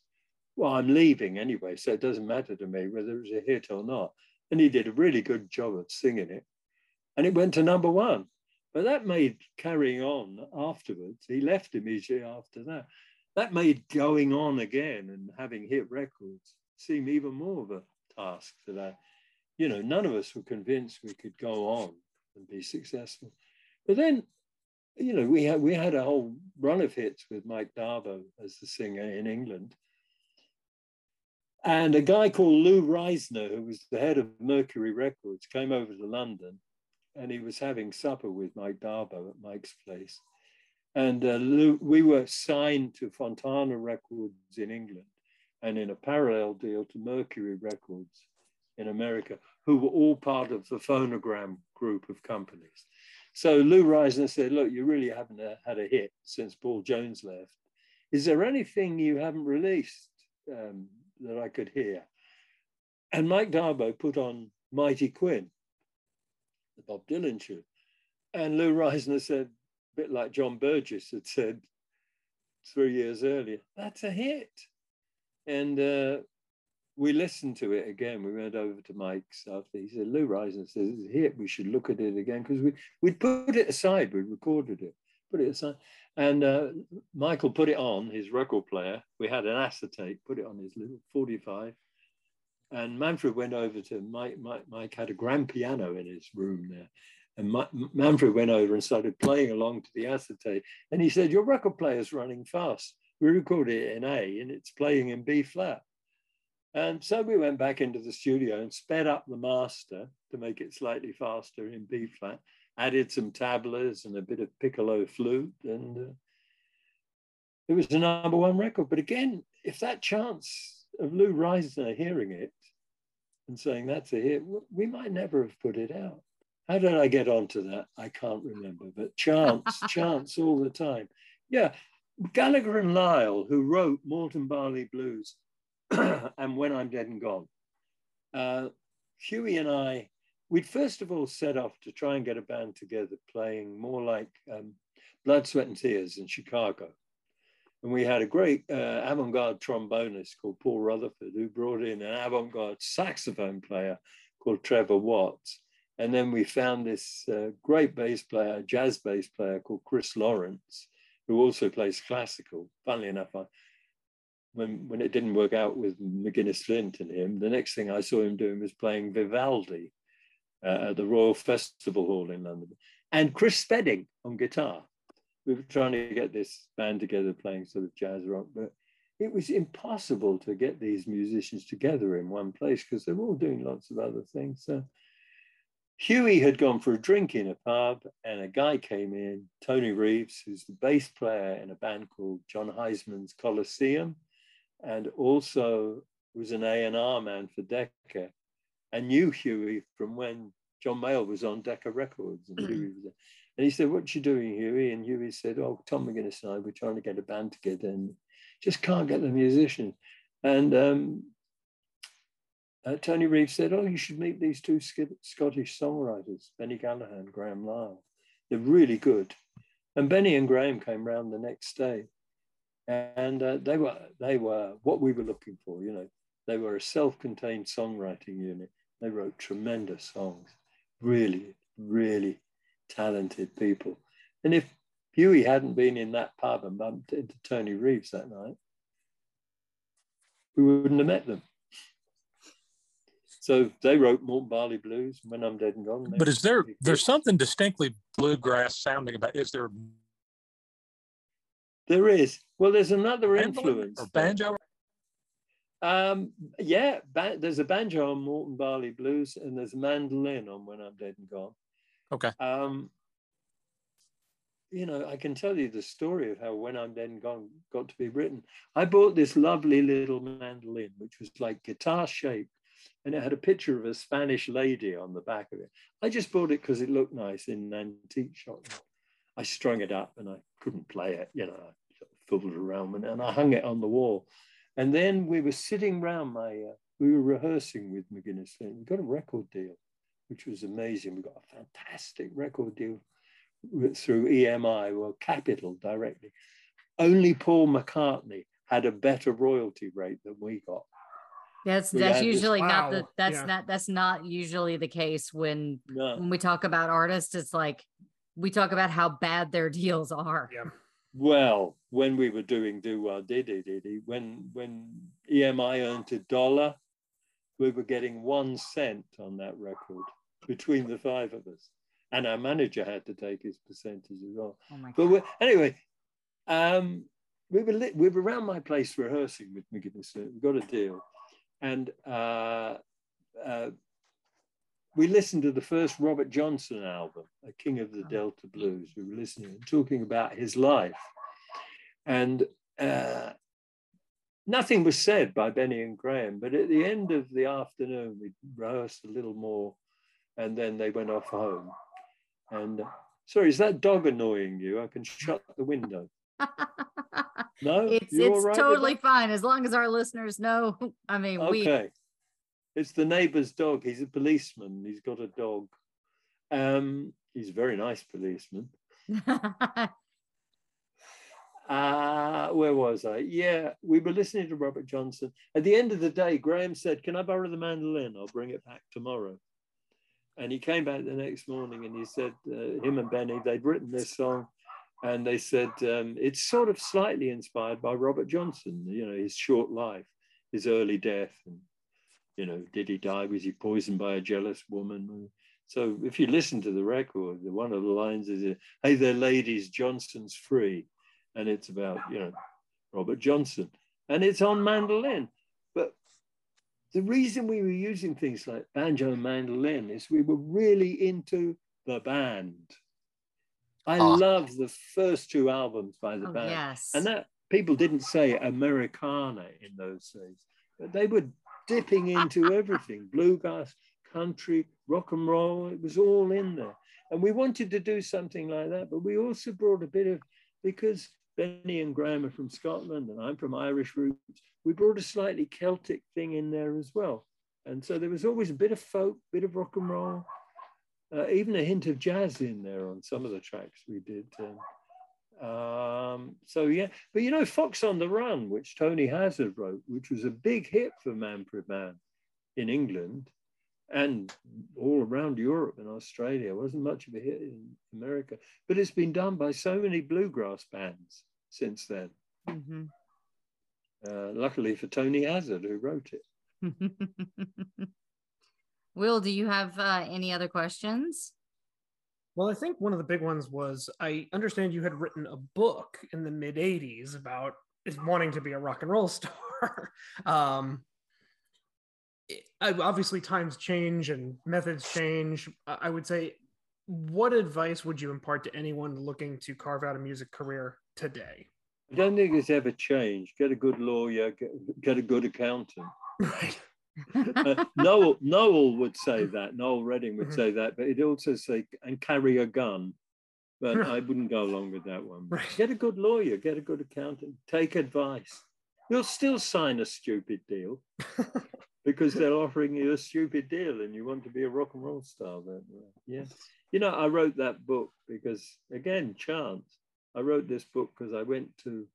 Well, I'm leaving anyway, so it doesn't matter to me whether it's a hit or not. And he did a really good job of singing it. And it went to number one. But that made carrying on afterwards. He left immediately after that that made going on again and having hit records seem even more of a task that you know, none of us were convinced we could go on and be successful. But then, you know, we had we had a whole run of hits with Mike d'Abo as the singer in England. And a guy called Lou Reizner, who was the head of Mercury Records, came over to London and he was having supper with Mike d'Abo at Mike's place. And uh, we were signed to Fontana Records in England and in a parallel deal to Mercury Records in America. who were all part of the phonogram group of companies. So Lou Reizner said, look, you really haven't uh, had a hit since Paul Jones left. Is there anything you haven't released um, that I could hear? And Mike d'Abo put on Mighty Quinn, the Bob Dylan tune. And Lou Reizner said, a bit like John Burgess had said three years earlier, that's a hit. And uh, we listened to it again. We went over to Mike's after he said, Lou Reizner says, it's hit. We should look at it again because we, we'd put it aside. We'd recorded it, put it aside. And uh, Michael put it on his record player. We had an acetate, put it on his little 45. And Manfred went over to Mike. Mike, Mike had a grand piano in his room there. And Ma- Manfred went over and started playing along to the acetate. And he said, Your record player's running fast. We recorded it in A and it's playing in B flat. And so we went back into the studio and sped up the master to make it slightly faster in B flat, added some tablas and a bit of piccolo flute. And uh, it was a number one record. But again, if that chance of Lou Reizner hearing it and saying that's a hit, we might never have put it out. How did I get onto that? I can't remember, but chance, chance all the time. Yeah, Gallagher and Lyle, who wrote Malt Barley Blues and When I'm Dead and Gone, uh, Hughie and I, we'd first of all set off to try and get a band together playing more like um, Blood, Sweat and Tears in Chicago. And we had a great uh, avant garde trombonist called Paul Rutherford who brought in an avant garde saxophone player called Trevor Watts. And then we found this uh, great bass player, jazz bass player called Chris Lawrence, who also plays classical. Funnily enough, I, when, when it didn't work out with McGuinness Flint and him, the next thing I saw him doing was playing Vivaldi uh, at the Royal Festival Hall in London. And Chris Spedding on guitar. We were trying to get this band together playing sort of jazz rock, but it was impossible to get these musicians together in one place because they're all doing lots of other things. So Hughie had gone for a drink in a pub, and a guy came in, Tony Reeves, who's the bass player in a band called Jon Hiseman's Colosseum, and also was an A&R man for Decca, and knew Hughie from when John Mayall was on Decca Records. And, Hughie was there. and he said, what you doing, Hughie? And Hughie said, oh, Tom I, we're trying to get a band together and just can't get the musicians. And um, uh, Tony Reeves said, Oh, you should meet these two Scottish songwriters, Benny Gallagher and Graham Lyle. They're really good. And Benny and Graham came round the next day. And uh, they were they were what we were looking for, you know. They were a self-contained songwriting unit. They wrote tremendous songs, really, really talented people. And if Hughie hadn't been in that pub and bumped into Tony Reeves that night, we wouldn't have met them. So they wrote Malt Barley Blues when I'm dead and gone. But is there there's something distinctly bluegrass sounding about? Is there? There is. Well, there's another influence. Banjo. Um, yeah, ba- there's a banjo on Malt and Barley Blues, and there's a mandolin on When I'm Dead and Gone. Okay. Um, you know, I can tell you the story of how When I'm Dead and Gone got to be written. I bought this lovely little mandolin, which was like guitar shaped, and it had a picture of a Spanish lady on the back of it. I just bought it because it looked nice in an antique shop. I strung it up and I couldn't play it, you know, I sort of fiddled around with it, and I hung it on the wall. And then we were sitting around my, uh, we were rehearsing with McGuinness. And we got a record deal, which was amazing. We got a fantastic record deal through EMI, well, Capitol directly. Only Paul McCartney had a better royalty rate than we got. That's that's usually this, not wow. the that's yeah. not that's not usually the case when no. when we talk about artists. It's like we talk about how bad their deals are. Yeah. Well, when we were doing Do Wah Diddy Diddy, when when EMI earned a dollar, we were getting one cent on that record between the five of us, and our manager had to take his percentage as well. Oh but anyway, um, we were we were around my place rehearsing with McGuinness. We got a deal and uh, uh, we listened to the first Robert Johnson album, A King of the Delta Blues. We were listening and talking about his life. And uh, nothing was said by Benny and Graham, but at the end of the afternoon, we rehearsed a little more, and then they went off home. And uh, sorry, is that dog annoying you? I can shut the window. no, it's it's right totally fine as long as our listeners know. I mean, okay. We... It's the neighbor's dog. He's a policeman. He's got a dog. Um, he's a very nice policeman. uh, where was I? Yeah, we were listening to Robert Johnson. At the end of the day, Graham said, Can I borrow the mandolin? I'll bring it back tomorrow. And he came back the next morning and he said, uh, him and Benny, they'd written this song and they said um, it's sort of slightly inspired by Robert Johnson, you know, his short life, his early death. And, you know, did he die? Was he poisoned by a jealous woman? So if you listen to the record, one of the lines is, Hey there, ladies, Johnson's free and it's about you know Robert Johnson, and it's on mandolin. But the reason we were using things like banjo and mandolin is we were really into the band. I oh. love the first two albums by the oh, band, yes. and that people didn't say Americana in those days, but they were dipping into everything: bluegrass, country, rock and roll. It was all in there, and we wanted to do something like that. But we also brought a bit of because Benny and Graham are from Scotland and I'm from Irish roots. We brought a slightly Celtic thing in there as well. And so there was always a bit of folk, bit of rock and roll, uh, even a hint of jazz in there on some of the tracks we did. Um, um, so yeah, but you know, Fox on the Run, which Tony Hazzard wrote, which was a big hit for Manfred Mann in England and all around Europe and Australia. It wasn't much of a hit in America, but it's been done by so many bluegrass bands since then. Mm-hmm. Uh, luckily for Tony Hazzard, who wrote it. Will, do you have uh, any other questions? Well, I think one of the big ones was I understand you had written a book in the mid 80s about wanting to be a rock and roll star. um, obviously times change and methods change. I would say, what advice would you impart to anyone looking to carve out a music career today? I don't think it's ever changed. Get a good lawyer, get, get a good accountant. Right. Uh, Noel, Noel would say that. Noel Redding would mm-hmm. say that, but he'd also say, and carry a gun. But I wouldn't go along with that one. Right. Get a good lawyer, get a good accountant, take advice. You'll still sign a stupid deal because they're offering you a stupid deal and you want to be a rock and roll star. Then, yeah. You know, I wrote that book because, again, chance. I wrote this book because I went to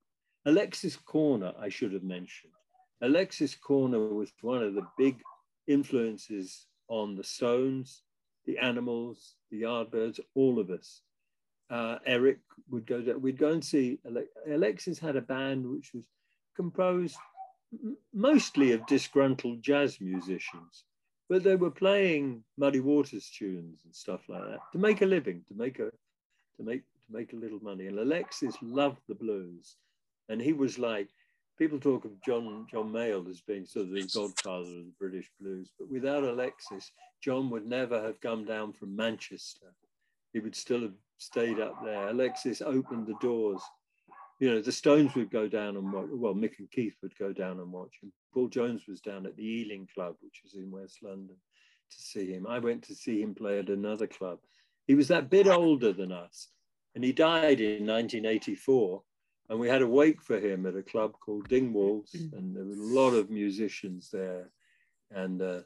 Alexis Korner, I should have mentioned. Alexis Korner was one of the big influences on the Stones, the Animals, the Yardbirds, all of us. Uh, Eric would go there. We'd go and see. Alexis had a band which was composed mostly of disgruntled jazz musicians, but they were playing Muddy Waters tunes and stuff like that to make a living, to make a to make to make a little money. And Alexis loved the blues, and he was like people talk of John John Mayall as being sort of the godfather of the British blues, but without Alexis, John would never have come down from Manchester. He would still have stayed up there. Alexis opened the doors you know, the Stones would go down and watch, well, Mick and Keith would go down and watch him. Paul Jones was down at the Ealing Club, which is in West London, to see him. I went to see him play at another club. He was that bit older than us, and he died in 1984. And we had a wake for him at a club called Dingwalls, and there were a lot of musicians there. And uh,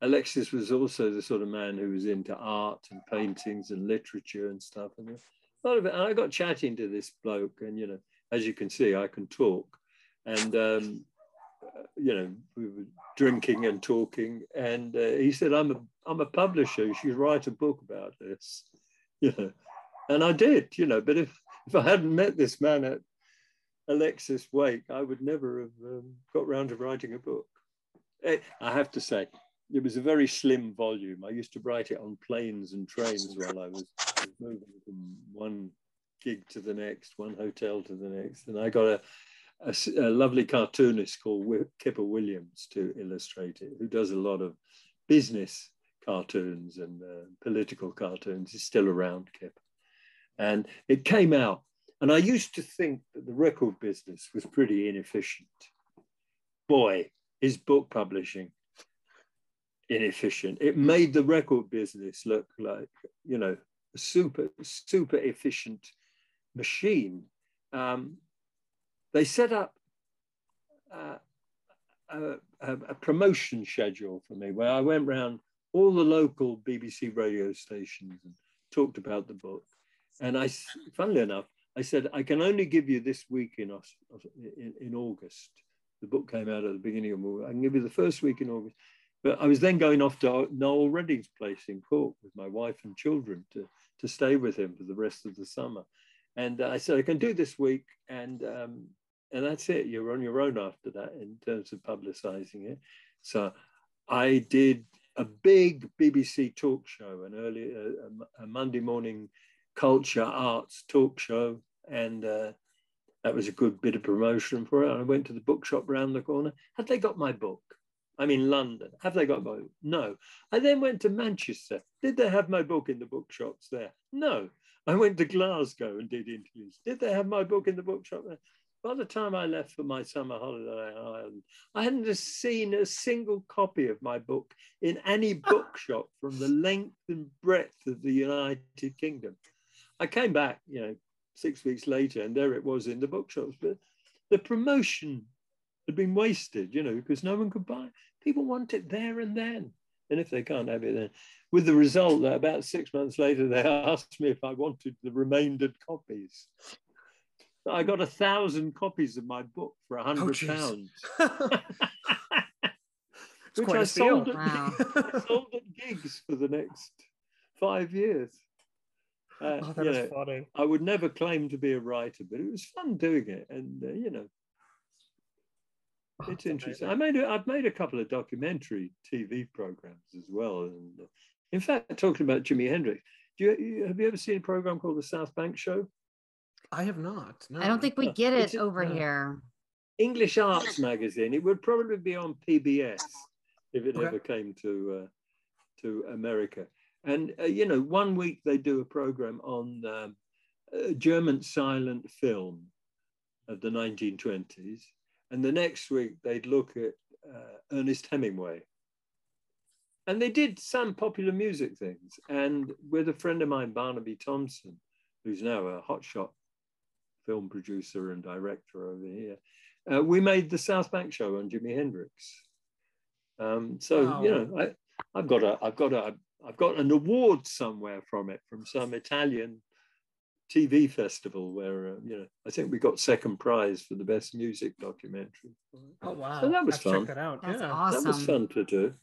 Alexis was also the sort of man who was into art and paintings and literature and stuff. And a lot of it. And I got chatting to this bloke, and you know, as you can see, I can talk. And um, you know, we were drinking and talking, and uh, he said, "I'm a I'm a publisher. You should write a book about this." You know, and I did. You know, but if if I hadn't met this man at Alexis Wake, I would never have um, got round to writing a book. Eh, I have to say, it was a very slim volume. I used to write it on planes and trains while I was moving from one gig to the next, one hotel to the next. And I got a, a, a lovely cartoonist called Kipper Williams to illustrate it, who does a lot of business cartoons and uh, political cartoons. He's still around, Kipper. And it came out. And I used to think that the record business was pretty inefficient. boy, is book publishing inefficient. It made the record business look like, you know, a super, super efficient machine. Um, they set up uh, a, a, promotion schedule for me where I went around all the local BBC radio stations and talked about the book. And I, funnily enough, I said, I can only give you this week in, in, in August. The book came out at the beginning of August. I can give you the first week in August. But I was then going off to Noel Redding's place in Cork with my wife and children to, to stay with him for the rest of the summer. And I said, I can do this week. And, um, and that's it. You're on your own after that in terms of publicizing it. So I did a big BBC talk show, an early, a, a Monday morning culture arts talk show. And uh, that was a good bit of promotion for it. And I went to the bookshop around the corner. Had they got my book? I'm in London. Have they got my book? No. I then went to Manchester. Did they have my book in the bookshops there? No. I went to Glasgow and did interviews. Did they have my book in the bookshop there? By the time I left for my summer holiday in Ireland, I hadn't seen a single copy of my book in any bookshop from the length and breadth of the United Kingdom. I came back, you know, six weeks later, and there it was in the bookshops. But the promotion had been wasted, you know, because no one could buy. People want it there and then. And if they can't have it then, with the result that about six months later, they asked me if I wanted the remaindered copies. I got a thousand copies of my book for a hundred pounds. Which I sold at, wow. sold at gigs for the next five years. Uh, oh, that is know, funny. I would never claim to be a writer, but it was fun doing it. And, uh, you know, Oh, it's interesting. I made a, I've made a couple of documentary TV programs as well. And uh, in fact, talking about Jimi Hendrix, do you, have you ever seen a program called the South Bank Show? I have not. No. I don't think we get it over here. English Arts Magazine. It would probably be on PBS if it okay. ever came to uh, to America. And uh, you know, one week they do a program on um, German silent film of the 1920s, and the next week, they'd look at uh, Ernest Hemingway. And they did some popular music things. And with a friend of mine, Barnaby Thompson, who's now a hotshot film producer and director over here, uh, we made the South Bank show on Jimi Hendrix. Um, so wow. you know, I, I've got a, I've got a, I've got an award somewhere from it from some Italian TV festival where uh, you know I think we got second prize for the best music documentary. Oh wow! So that was fun. Check that out. That's yeah, awesome. that was fun to do.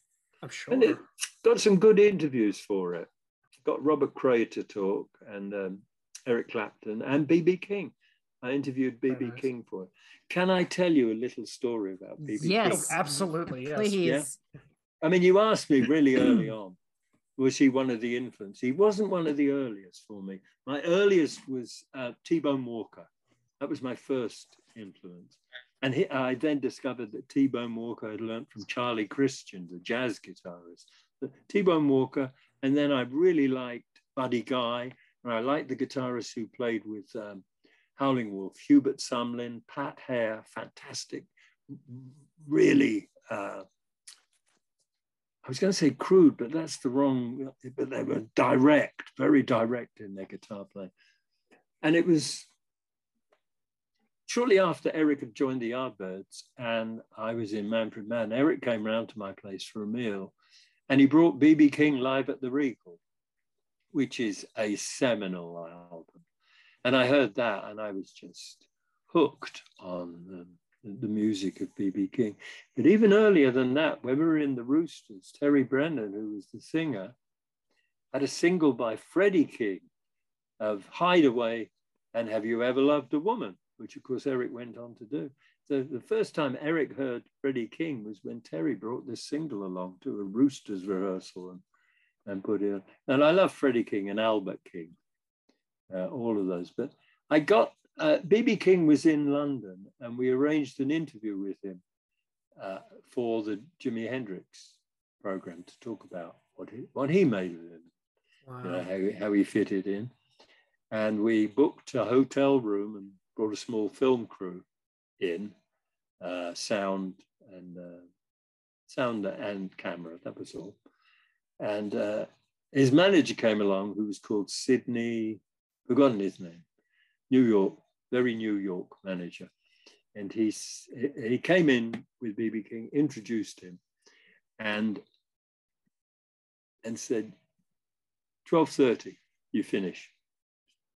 I'm sure. And it got some good interviews for it. Got Robert Cray to talk and um, Eric Clapton and BB King. I interviewed BB nice. King for it. Can I tell you a little story about BB yes. King? absolutely. Yes. Please. Yeah? I mean, you asked me really early on was he one of the influence? He wasn't one of the earliest for me. My earliest was uh, T-Bone Walker. That was my first influence. And he, I then discovered that T-Bone Walker had learned from Charlie Christian, the jazz guitarist. T-Bone Walker, and then I really liked Buddy Guy, and I liked the guitarists who played with um, Howlin' Wolf, Hubert Sumlin, Pat Hare, fantastic, really uh, I was going to say crude, but that's the wrong, but they were direct, very direct in their guitar playing. And it was shortly after Eric had joined the Yardbirds and I was in Manfred Mann, Eric came round to my place for a meal and he brought BB King live at the Regal, which is a seminal album. And I heard that and I was just hooked on them the music of B.B. King. But even earlier than that, when we were in the Roosters, Terry Brennan, who was the singer, had a single by Freddie King of Hideaway and Have You Ever Loved a Woman, which of course Eric went on to do. So the first time Eric heard Freddie King was when Terry brought this single along to a Roosters rehearsal and, and put it on. And I love Freddie King and Albert King, uh, all of those. But I got BB uh, King was in London and we arranged an interview with him uh, for the Jimi Hendrix program to talk about what he, what he made of him, wow. you know, how, how he fitted in. And we booked a hotel room and brought a small film crew in. uh, sound and uh, sound and camera. That was all. And uh, his manager came along, who was called Sydney. Forgotten his name. New York, very New York manager, and he's he came in with BB King, introduced him, and and said, 12.30, you finish.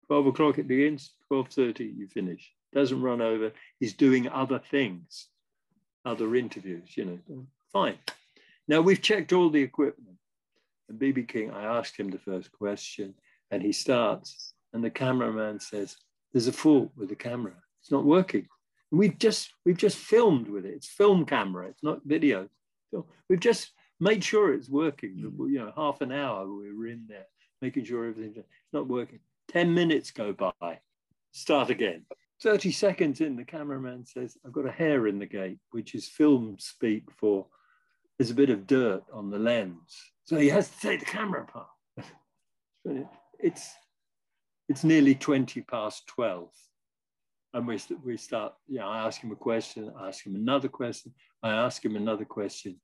12 o'clock it begins, 12.30, you finish. Doesn't run over. He's doing other things, other interviews, you know, fine. Now we've checked all the equipment. And BB King, I asked him the first question and he starts and the cameraman says, there's a fault with the camera. It's not working. And we've just, we've just filmed with it. It's film camera. It's not video. We've just made sure it's working. Mm. You know, half an hour we were in there making sure everything's it's not working. 10 minutes go by, start again. 30 seconds in, the cameraman says, I've got a hair in the gate, which is film speak for there's a bit of dirt on the lens. So he has to take the camera apart. it's, it's nearly 20 past 12. And we, we start, know, I ask him a question, I ask him another question, I ask him another question.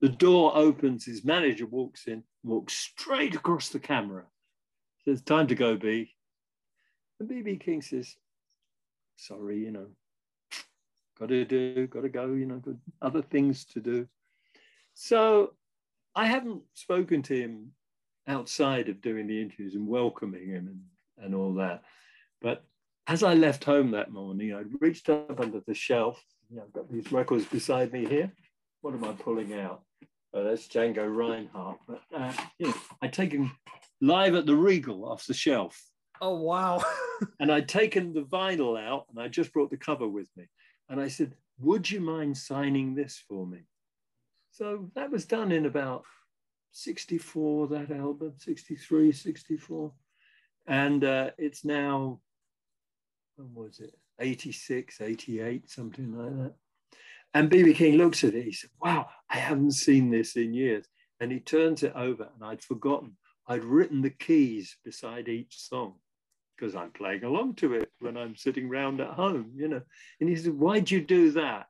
The door opens, his manager walks in, walks straight across the camera. Says, time to go, B. And BB King says, sorry, you know, got to do, got to go, you know, got other things to do. So I haven't spoken to him outside of doing the interviews and welcoming him and, and all that. But as I left home that morning, I reached up under the shelf. You know, I've got these records beside me here. What am I pulling out? Oh, that's Django Reinhardt. But uh, you know, I'd taken live at the Regal off the shelf. Oh wow! and I'd taken the vinyl out, and I just brought the cover with me. And I said, "Would you mind signing this for me?" So that was done in about 64, that album, 63, 64. And uh, it's now, when was it? 86, 88, something like that. And BB King looks at it. He said, Wow, I haven't seen this in years. And he turns it over, and I'd forgotten. I'd written the keys beside each song because I'm playing along to it when I'm sitting round at home, you know. And he said, Why'd you do that?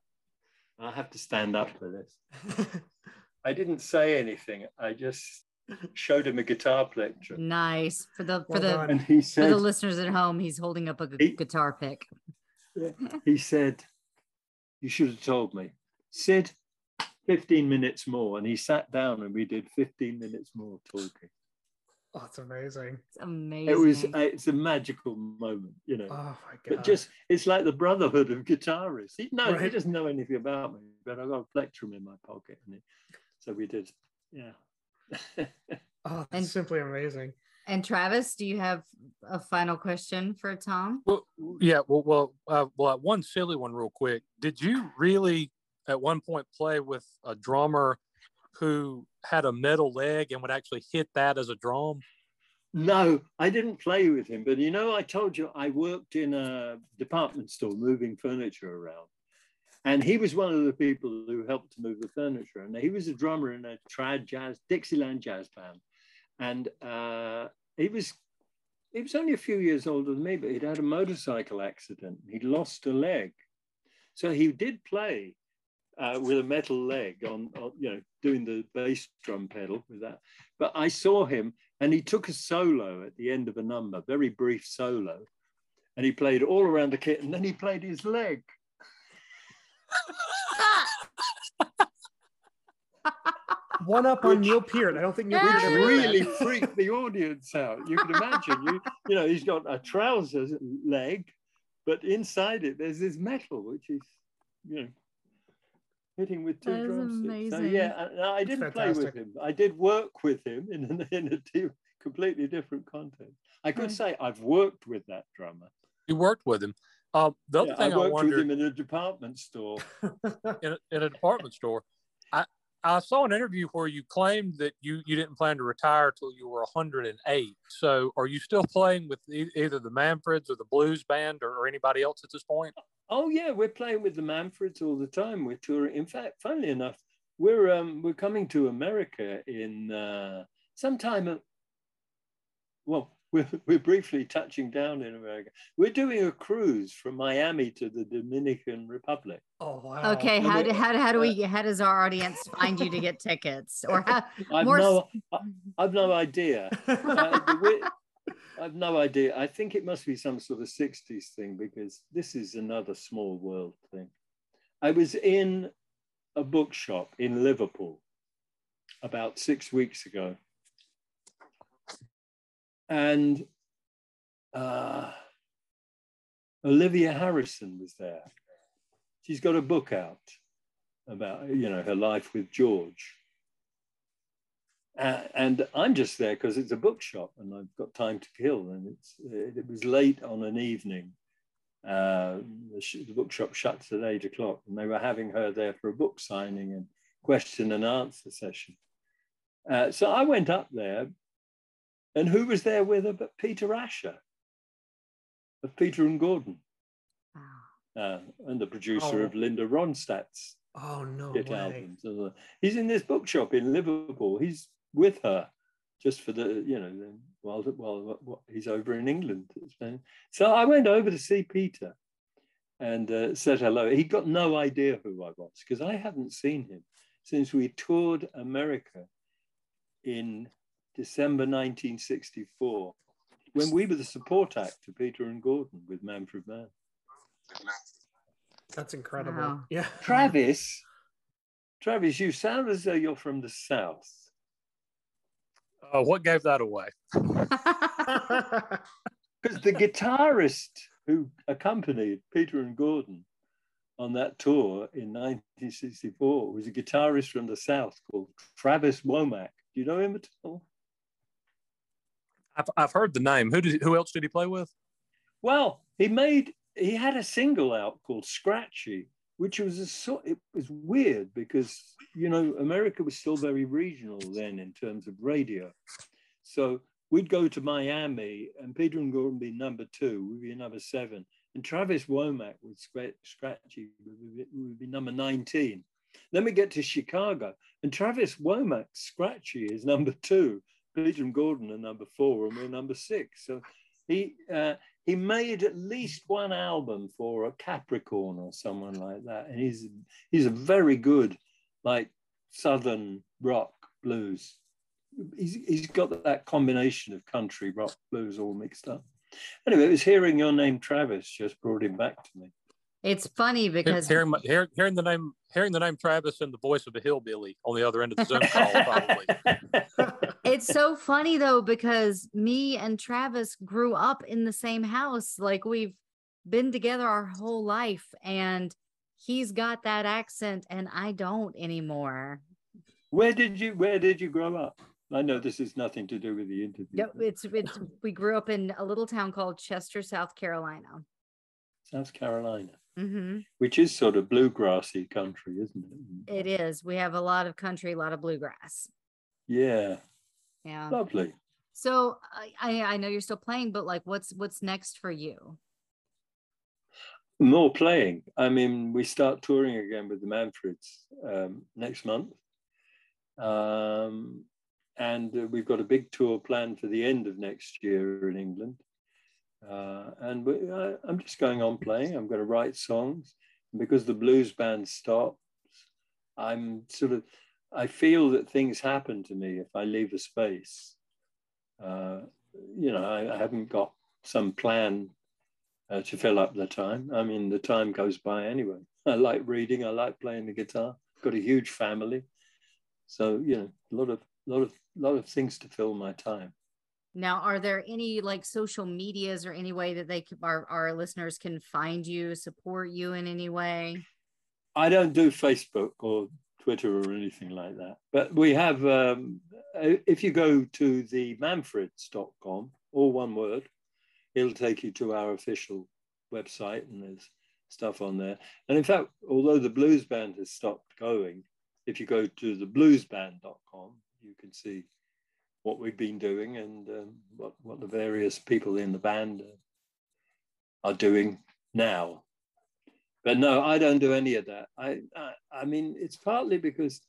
I have to stand up for this. I didn't say anything. I just showed him a guitar plectrum. Nice for the for well the and he said, for the listeners at home. He's holding up a he, guitar pick. he said, "You should have told me, Sid. 15 minutes more." And he sat down, and we did 15 minutes more talking. Oh, it's amazing. It's amazing. It was it's a magical moment, you know. Oh my god. But just it's like the brotherhood of guitarists. He no, right. he doesn't know anything about me, but I've got a plectrum in my pocket. And it, so we did, yeah. oh, that's and, simply amazing. And Travis, do you have a final question for Tom? Well, yeah. Well, well, uh, well, one silly one, real quick. Did you really, at one point, play with a drummer who had a metal leg and would actually hit that as a drum? No, I didn't play with him, but you know, I told you I worked in a department store moving furniture around. And he was one of the people who helped to move the furniture. And he was a drummer in a trad jazz, Dixieland jazz band. And uh, he was he was only a few years older than me, but he'd had a motorcycle accident. He'd lost a leg. So he did play uh, with a metal leg on, on, you know, doing the bass drum pedal with that. But I saw him and he took a solo at the end of a number, very brief solo. And he played all around the kit and then he played his leg. One up on Neil Peart. I don't think Neil Peart really freaked the audience out. You can imagine. You, you know, he's got a trousers leg, but inside it there's this metal, which is, you know, hitting with two drumsticks. So yeah, I, I didn't play with him. I did work with him in, in a completely different context. I could say I've worked with that drummer. You worked with him. Um, the other yeah, thing I worked I wondered, with him in a department store. in, a, in a department store, I I saw an interview where you claimed that you you didn't plan to retire till you were 108. So, are you still playing with e- either the Manfreds or the Blues Band or, or anybody else at this point? Oh yeah, we're playing with the Manfreds all the time. We're touring. In fact, funnily enough, we're um, we're coming to America in uh, sometime. At, well, we're, we're briefly touching down in America. We're doing a cruise from Miami to the Dominican Republic. Oh wow! Okay, how do, how, do- how do we how does our audience find you to get tickets or how I've more no, I- I've no idea. Uh, I've no idea. I think it must be some sort of 60s thing because this is another small world thing. I was in a bookshop in Liverpool about six weeks ago. And uh, Olivia Harrison was there. She's got a book out about, you know, her life with George. Uh, and I'm just there because it's a bookshop and I've got time to kill. And it's it was late on an evening. Uh, the, sh- the bookshop shuts at eight o'clock, and they were having her there for a book signing and question and answer session. Uh, so I went up there, and who was there with her but Peter Asher of Peter and Gordon, uh, and the producer Oh. of Linda Ronstadt's Oh no hit way! albums. Uh, He's in this bookshop in Liverpool. He's with her just for the, you know, while, while, while he's over in England. So I went over to see Peter and uh, said hello. He got no idea who I was because I hadn't seen him since we toured America in December 1964 when we were the support act to Peter and Gordon with Manfred Mann. That's incredible. Wow. Yeah. Travis, Travis, you sound as though you're from the South. Uh, what gave that away? Because the guitarist who accompanied Peter and Gordon on that tour in 1964 was a guitarist from the South called Travis Wammack. Do you know him at all? I've, I've heard the name. Who did who else did he play with? Well, he made he had a single out called Scratchy, which was a sort it was weird because you know America was still very regional then in terms of radio. So we'd go to Miami and Peter and Gordon would be number two, we'd be number seven. And Travis Wammack with Scratchy would be, would be number 19. Then we get to Chicago and Travis Wammack Scratchy is number two. Peter and Gordon are number four and we're number six. So he uh, he made at least one album for a Capricorn or someone like that, and he's he's a very good like southern rock blues. He's he's got that combination of country rock blues all mixed up. Anyway, it was hearing your name, Travis, just brought him back to me. It's funny because hearing, my, hear, hearing the name hearing the name Travis and the voice of a hillbilly on the other end of the Zoom call probably. it's so funny though because me and Travis grew up in the same house like we've been together our whole life and he's got that accent and I don't anymore. Where did you Where did you grow up? I know this is nothing to do with the interview. No, it's it's we grew up in a little town called Chester, South Carolina. South Carolina, hmm which is sort of bluegrassy country, isn't it? It is. We have a lot of country, a lot of bluegrass. Yeah, Yeah. lovely. So I I know you're still playing, but like, what's what's next for you? More playing. I mean, we start touring again with the Manfreds um, next month. Um, and uh, we've got a big tour planned for the end of next year in England. Uh, and we, I, I'm just going on playing. I'm going to write songs. And because the blues band stops, I'm sort of, I feel that things happen to me if I leave a space. Uh, you know, I, I haven't got some plan uh, to fill up the time. I mean, the time goes by anyway. I like reading. I like playing the guitar. Got a huge family, so you know, a lot of, lot of, lot of things to fill my time. Now, are there any like social medias or any way that they could, our our listeners can find you, support you in any way? I don't do Facebook or Twitter or anything like that. But we have, um, if you go to the manfreds.com, all one word, it'll take you to our official website and there's stuff on there. And in fact, although the blues band has stopped going, if you go to the bluesband.com, you can see what we've been doing and um, what, what the various people in the band are doing now. But no, I don't do any of that. I, I, I mean, it's partly because,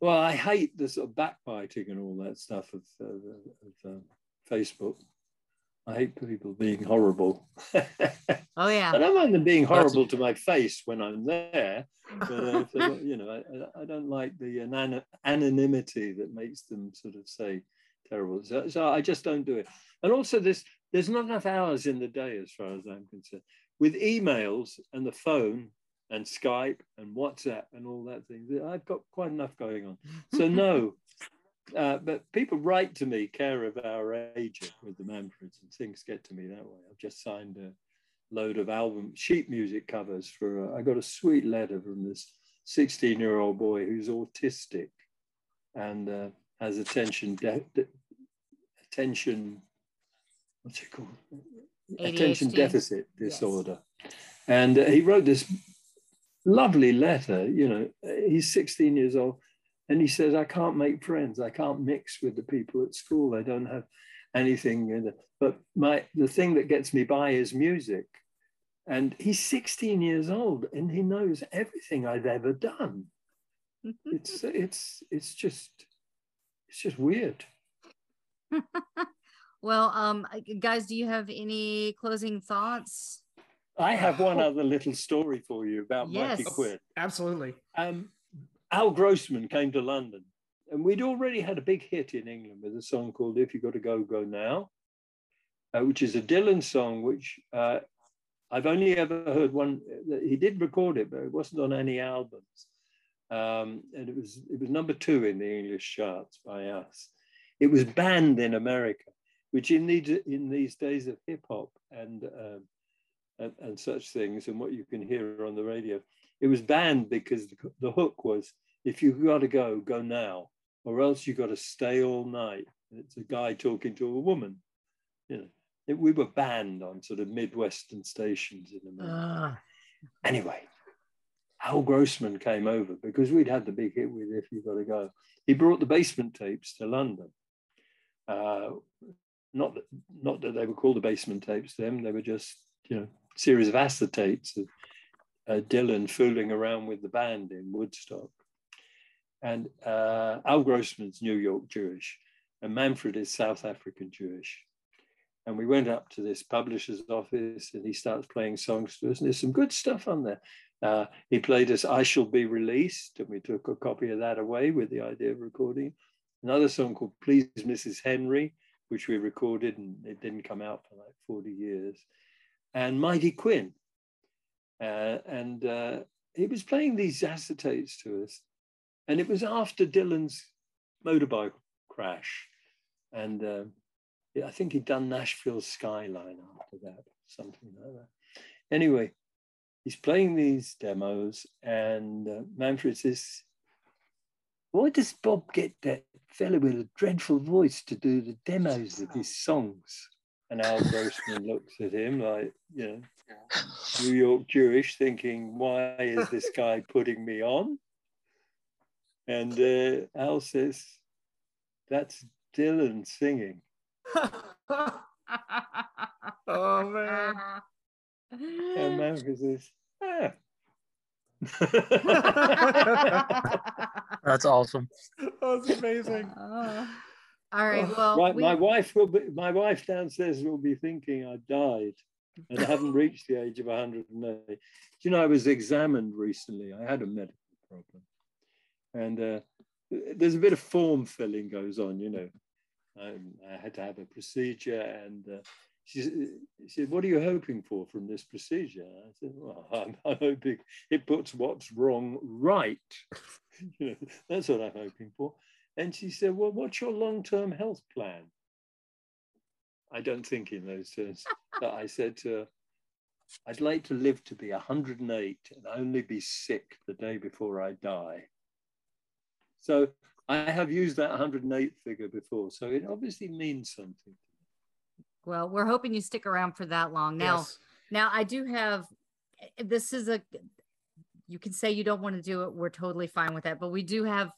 well, I hate the sort of backbiting and all that stuff of, of, of uh, Facebook. I hate people being horrible. oh yeah. I don't mind them being horrible to my face when I'm there, but uh, you know, I, I, don't like the anonymity that makes them sort of say terrible. So, so I just don't do it. And also, this there's not enough hours in the day, as far as I'm concerned. With emails and the phone and Skype and WhatsApp and all that thing, I've got quite enough going on. So no, uh, but people write to me, care of our agent with the Manfreds, and things get to me that way. I've just signed a load of album sheet music covers for. Uh, I got a sweet letter from this 16 year old boy who's autistic and uh, has attention de- de- attention what's it called ADHD. attention deficit disorder, yes. and uh, he wrote this lovely letter. You know, he's 16 years old and he says, I can't make friends. I can't mix with the people at school. I don't have anything. But my the thing that gets me by is music. And he's 16 years old and he knows everything I've ever done. it's it's it's just it's just weird. well, um, guys, do you have any closing thoughts? I have one other little story for you about yes. Mighty Quinn. Absolutely. Um, Al Grossman came to London, and we'd already had a big hit in England with a song called "If You Got to Go, Go Now," uh, which is a Dylan song, which uh, I've only ever heard one. He did record it, but it wasn't on any albums, um, and it was it was number two in the English charts by us. It was banned in America, which in these in these days of hip hop and, um, and and such things, and what you can hear on the radio it was banned because the, the hook was if you've got to go, go now, or else you've got to stay all night. It's a guy talking to a woman. You know, it, we were banned on sort of Midwestern stations in America. Uh. Anyway, Al Grossman came over because we'd had the big hit with If You've Got to Go. He brought the basement tapes to London. Uh, not, that, not that they were called the basement tapes then, they were just, you know, series of acetates of uh, Dylan fooling around with the band in Woodstock. And uh, Al Grossman's New York Jewish, and Manfred is South African Jewish. And we went up to this publisher's office, and he starts playing songs to us, and there's some good stuff on there. Uh, he played us I Shall Be Released, and we took a copy of that away with the idea of recording. Another song called Please Mrs. Henry, which we recorded, and it didn't come out for like 40 years. And Mighty Quinn, uh, and uh, he was playing these acetates to us. And it was after Dylan's motorbike crash. And uh, I think he'd done Nashville Skyline after that, something like that. Anyway, he's playing these demos, and uh, Manfred says, Why does Bob get that fellow with a dreadful voice to do the demos of his songs? And Al Grossman looks at him like, you know, New York Jewish, thinking, why is this guy putting me on? And uh, Al says, that's Dylan singing. oh, man. And Manfred says, ah. That's awesome. That's amazing. Uh, all right. Well, right. We... My wife will be. My wife downstairs will be thinking I died, and I haven't reached the age of 108. you know, I was examined recently. I had a medical problem, and uh, there's a bit of form filling goes on. You know, I, I had to have a procedure, and uh, she, she, said, "What are you hoping for from this procedure?" I said, "Well, I'm, I'm hoping it puts what's wrong right. you know, that's what I'm hoping for." And she said, Well, what's your long term health plan? I don't think in those terms. but I said to her, I'd like to live to be 108 and only be sick the day before I die. So I have used that 108 figure before. So it obviously means something. Well, we're hoping you stick around for that long. Now, yes. now I do have this is a you can say you don't want to do it. We're totally fine with that, but we do have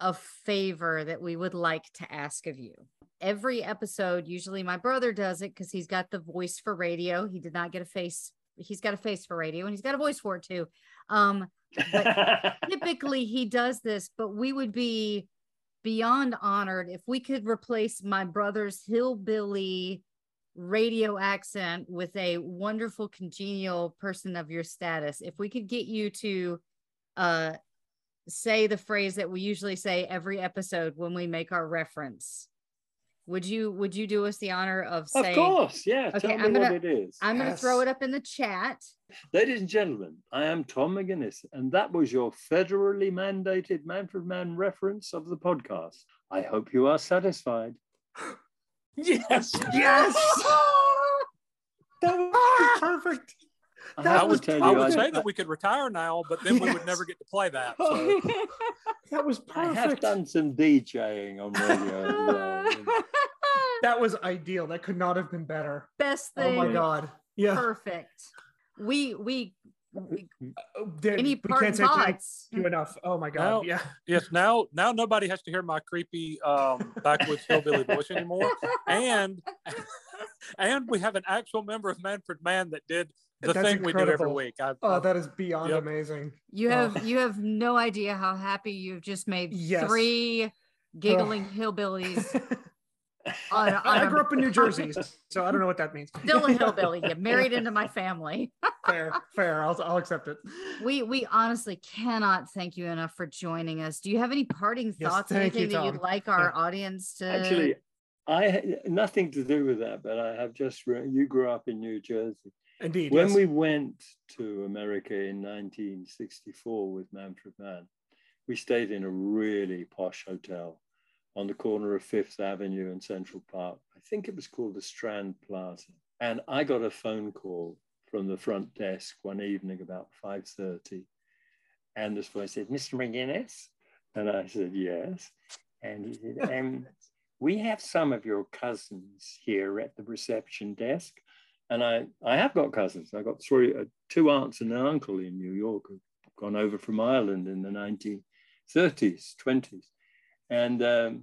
a favor that we would like to ask of you. Every episode, usually my brother does it because he's got the voice for radio. He did not get a face. He's got a face for radio and he's got a voice for it too. Um, but typically he does this, but we would be beyond honored if we could replace my brother's hillbilly radio accent with a wonderful congenial person of your status if we could get you to uh say the phrase that we usually say every episode when we make our reference would you would you do us the honor of saying Of course, yeah. okay Tell me i'm gonna what it is. i'm gonna Yes. throw it up in the chat Ladies and gentlemen, I am Tom McGuinness, and that was your federally mandated Manfred Mann reference of the podcast. I hope you are satisfied. Yes. Yes. that was ah! perfect. I That have to was tell I would say that we could retire now, but then we would never get to play that. So. That was perfect. I have perfect. done some DJing on radio. well. That was ideal. That could not have been better. best thing. Oh my god. Yeah. perfect we we, we any we can't say thank you enough. Oh my god. Now- Yeah. Yes, now now nobody has to hear my creepy um, backwoods hillbilly voice anymore, and and we have an actual member of Manfred Mann that did the That's thing we do every week. I, Oh, I- that is beyond Yep. amazing. You Oh. have you have no idea how happy you've just made Yes. three giggling hillbillies. on, on I a- grew up in New Jersey, so I don't know what that means. still a hillbilly. You married into my family. fair, fair. I'll, I'll accept it. We we honestly cannot thank you enough for joining us. Do you have any parting Yes, thoughts? thank you, anything that you'd like our audience to Actually, I nothing to do with that, but I have just you grew up in New Jersey. Indeed. When yes. we went to America in 1964 with Manfred Mann, we stayed in a really posh hotel on the corner of Fifth Avenue and Central Park. I think it was called the Strand Plaza. And I got a phone call from the front desk one evening about 5:30, and this voice said, "Mr. McGuinness," and I said, "Yes," and he said, um, "We have some of your cousins here at the reception desk." And I, I have got cousins. I got three, uh, two aunts and an uncle in New York who've gone over from Ireland in the 1930s, 20s, and um,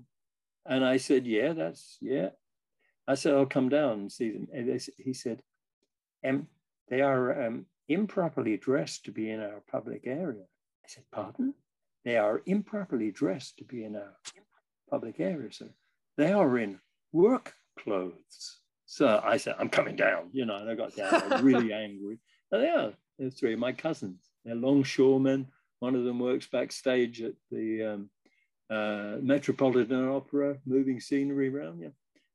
and I said, yeah, that's yeah. I said I'll come down and see them. And they, he said, um, they are um, improperly dressed to be in our public area. I said, pardon? They are improperly dressed to be in our public area, sir. They are in work clothes. So I said, I'm coming down, you know, and I got down, I was really angry. And they are, they're three of my cousins. They're longshoremen. One of them works backstage at the um, uh, Metropolitan Opera, moving scenery around, yeah.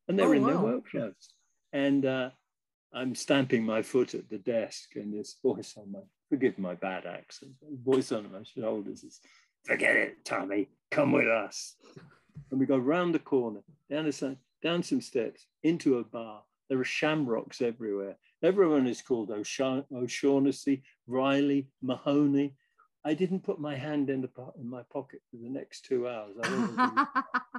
And they're Oh, in their wow. work clothes. And uh, I'm stamping my foot at the desk, and this voice on my, forgive my bad accent, voice on my shoulders is, forget it, Tommy, come with us. And we go round the corner, down, the, side- down some steps, into a bar. There are shamrocks everywhere. Everyone is called O'Sha- O'Shaughnessy, Riley, Mahoney. I didn't put my hand in, the po- in my pocket for the next two hours. I wasn't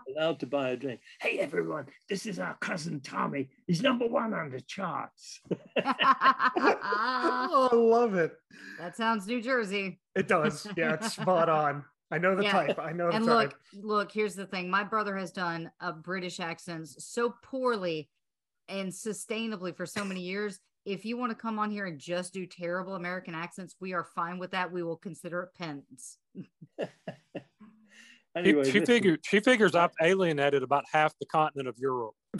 allowed to buy a drink. Hey, everyone, this is our cousin Tommy. He's number one on the charts. oh, I love it. that sounds New Jersey. It does. Yeah, it's spot on. I know the Yeah. type. I know the type. and type. look, look, here's the thing. My brother has done a British accents so poorly and sustainably for so many years. If you want to come on here and just do terrible American accents, we are fine with that. We will consider it pens. She- Anyway, she listen. figures she figures I've alienated about half the continent of Europe.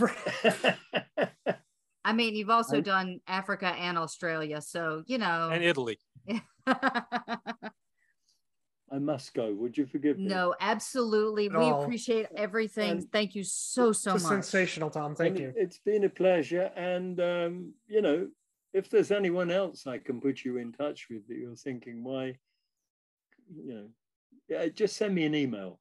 I mean, you've also I- done Africa and Australia, so you know. and Italy. I must go. Would you forgive me? no, absolutely. We Oh. appreciate everything. Um, Thank you so so It's much. sensational, Tom. Thank Well, you. It's been a pleasure. And, um, you know, if there's anyone else I can put you in touch with that you're thinking, why, you know, yeah, just send me an email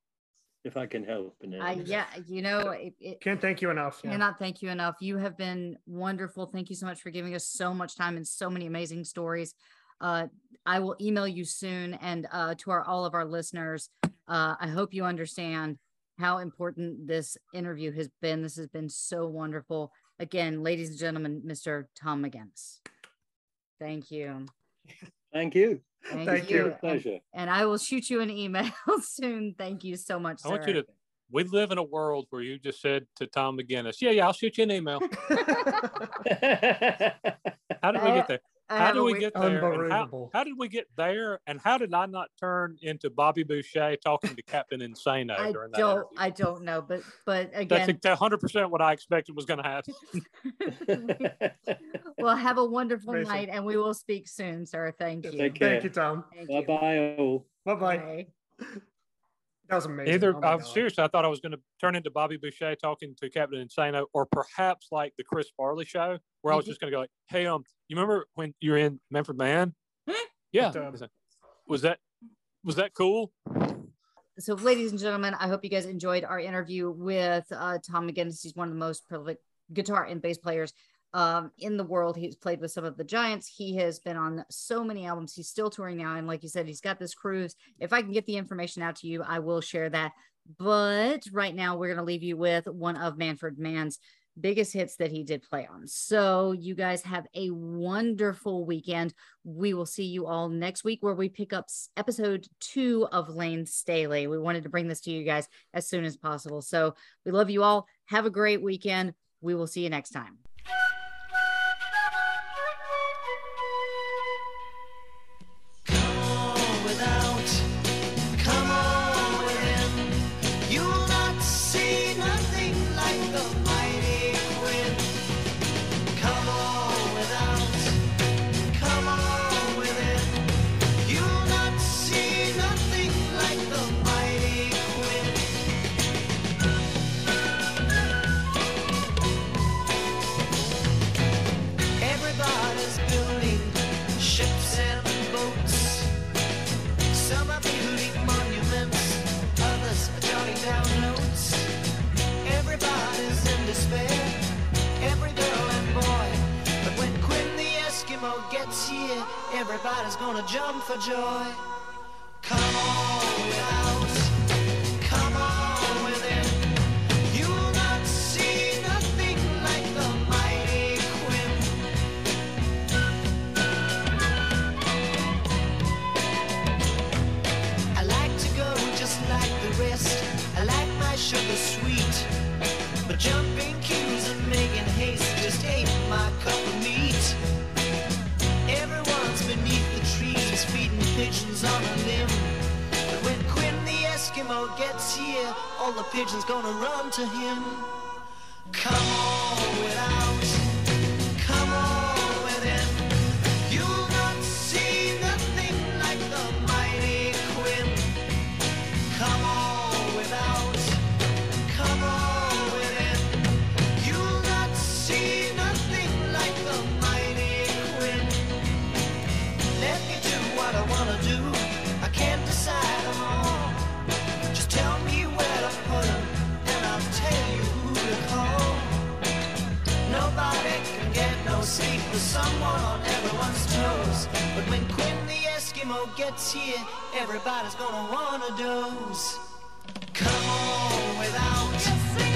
if I can help. In any I yeah, you know, it, it, Can't thank you enough. Yeah. cannot thank you enough. You have been wonderful. Thank you so much for giving us so much time and so many amazing stories. Uh, I will email you soon, and uh, to our all of our listeners, uh, I hope you understand how important this interview has been. This has been so wonderful. Again, ladies and gentlemen, Mr. Tom McGuinness. Thank you. Thank you. Thank, Thank you. you. And- Pleasure. And, I will shoot you an email soon. Thank you so much. I want you to. We live in a world where you just said to Tom McGuinness, "Yeah, yeah, I'll shoot you an email." How did we get there? I How have did we get there? And how, how did we get there? And how did I not turn into Bobby Boucher talking to Captain Insano I during that don't. interview? I don't know, but but again, That's again, hundred percent what I expected was going to happen. well, have a wonderful Amazing. night, and we will speak soon, sir. Thank you. Thank you, Tom. Thank Bye you. bye. Bye bye. Bye. That was amazing. Either Oh I'm seriously, I thought I was going to turn into Bobby Boucher talking to Captain Insano, or perhaps like the Chris Farley show, where I was Mhm. just going to go like, "Hey, um, you remember when you were in Manfred Mann? yeah, But, um, was that was that cool? so ladies and gentlemen i hope you guys enjoyed our interview with uh, tom mcguinness he's one of the most prolific guitar and bass players um, in the world he's played with some of the giants he has been on so many albums he's still touring now and like you said he's got this cruise if i can get the information out to you i will share that but right now we're going to leave you with one of manfred mann's biggest hits that he did play on so you guys have a wonderful weekend we will see you all next week where we pick up episode two of Layne Staley. We wanted to bring this to you guys as soon as possible. So we love you all. Have a great weekend. We will see you next time. Gets here, everybody's gonna jump for joy. Pigeons on a limb. When Quinn the Eskimo gets here, all the pigeons gonna run to him. Come on without, sleep with someone on everyone's toes. But when Quinn the Eskimo gets here, everybody's gonna wanna doze. Come on without,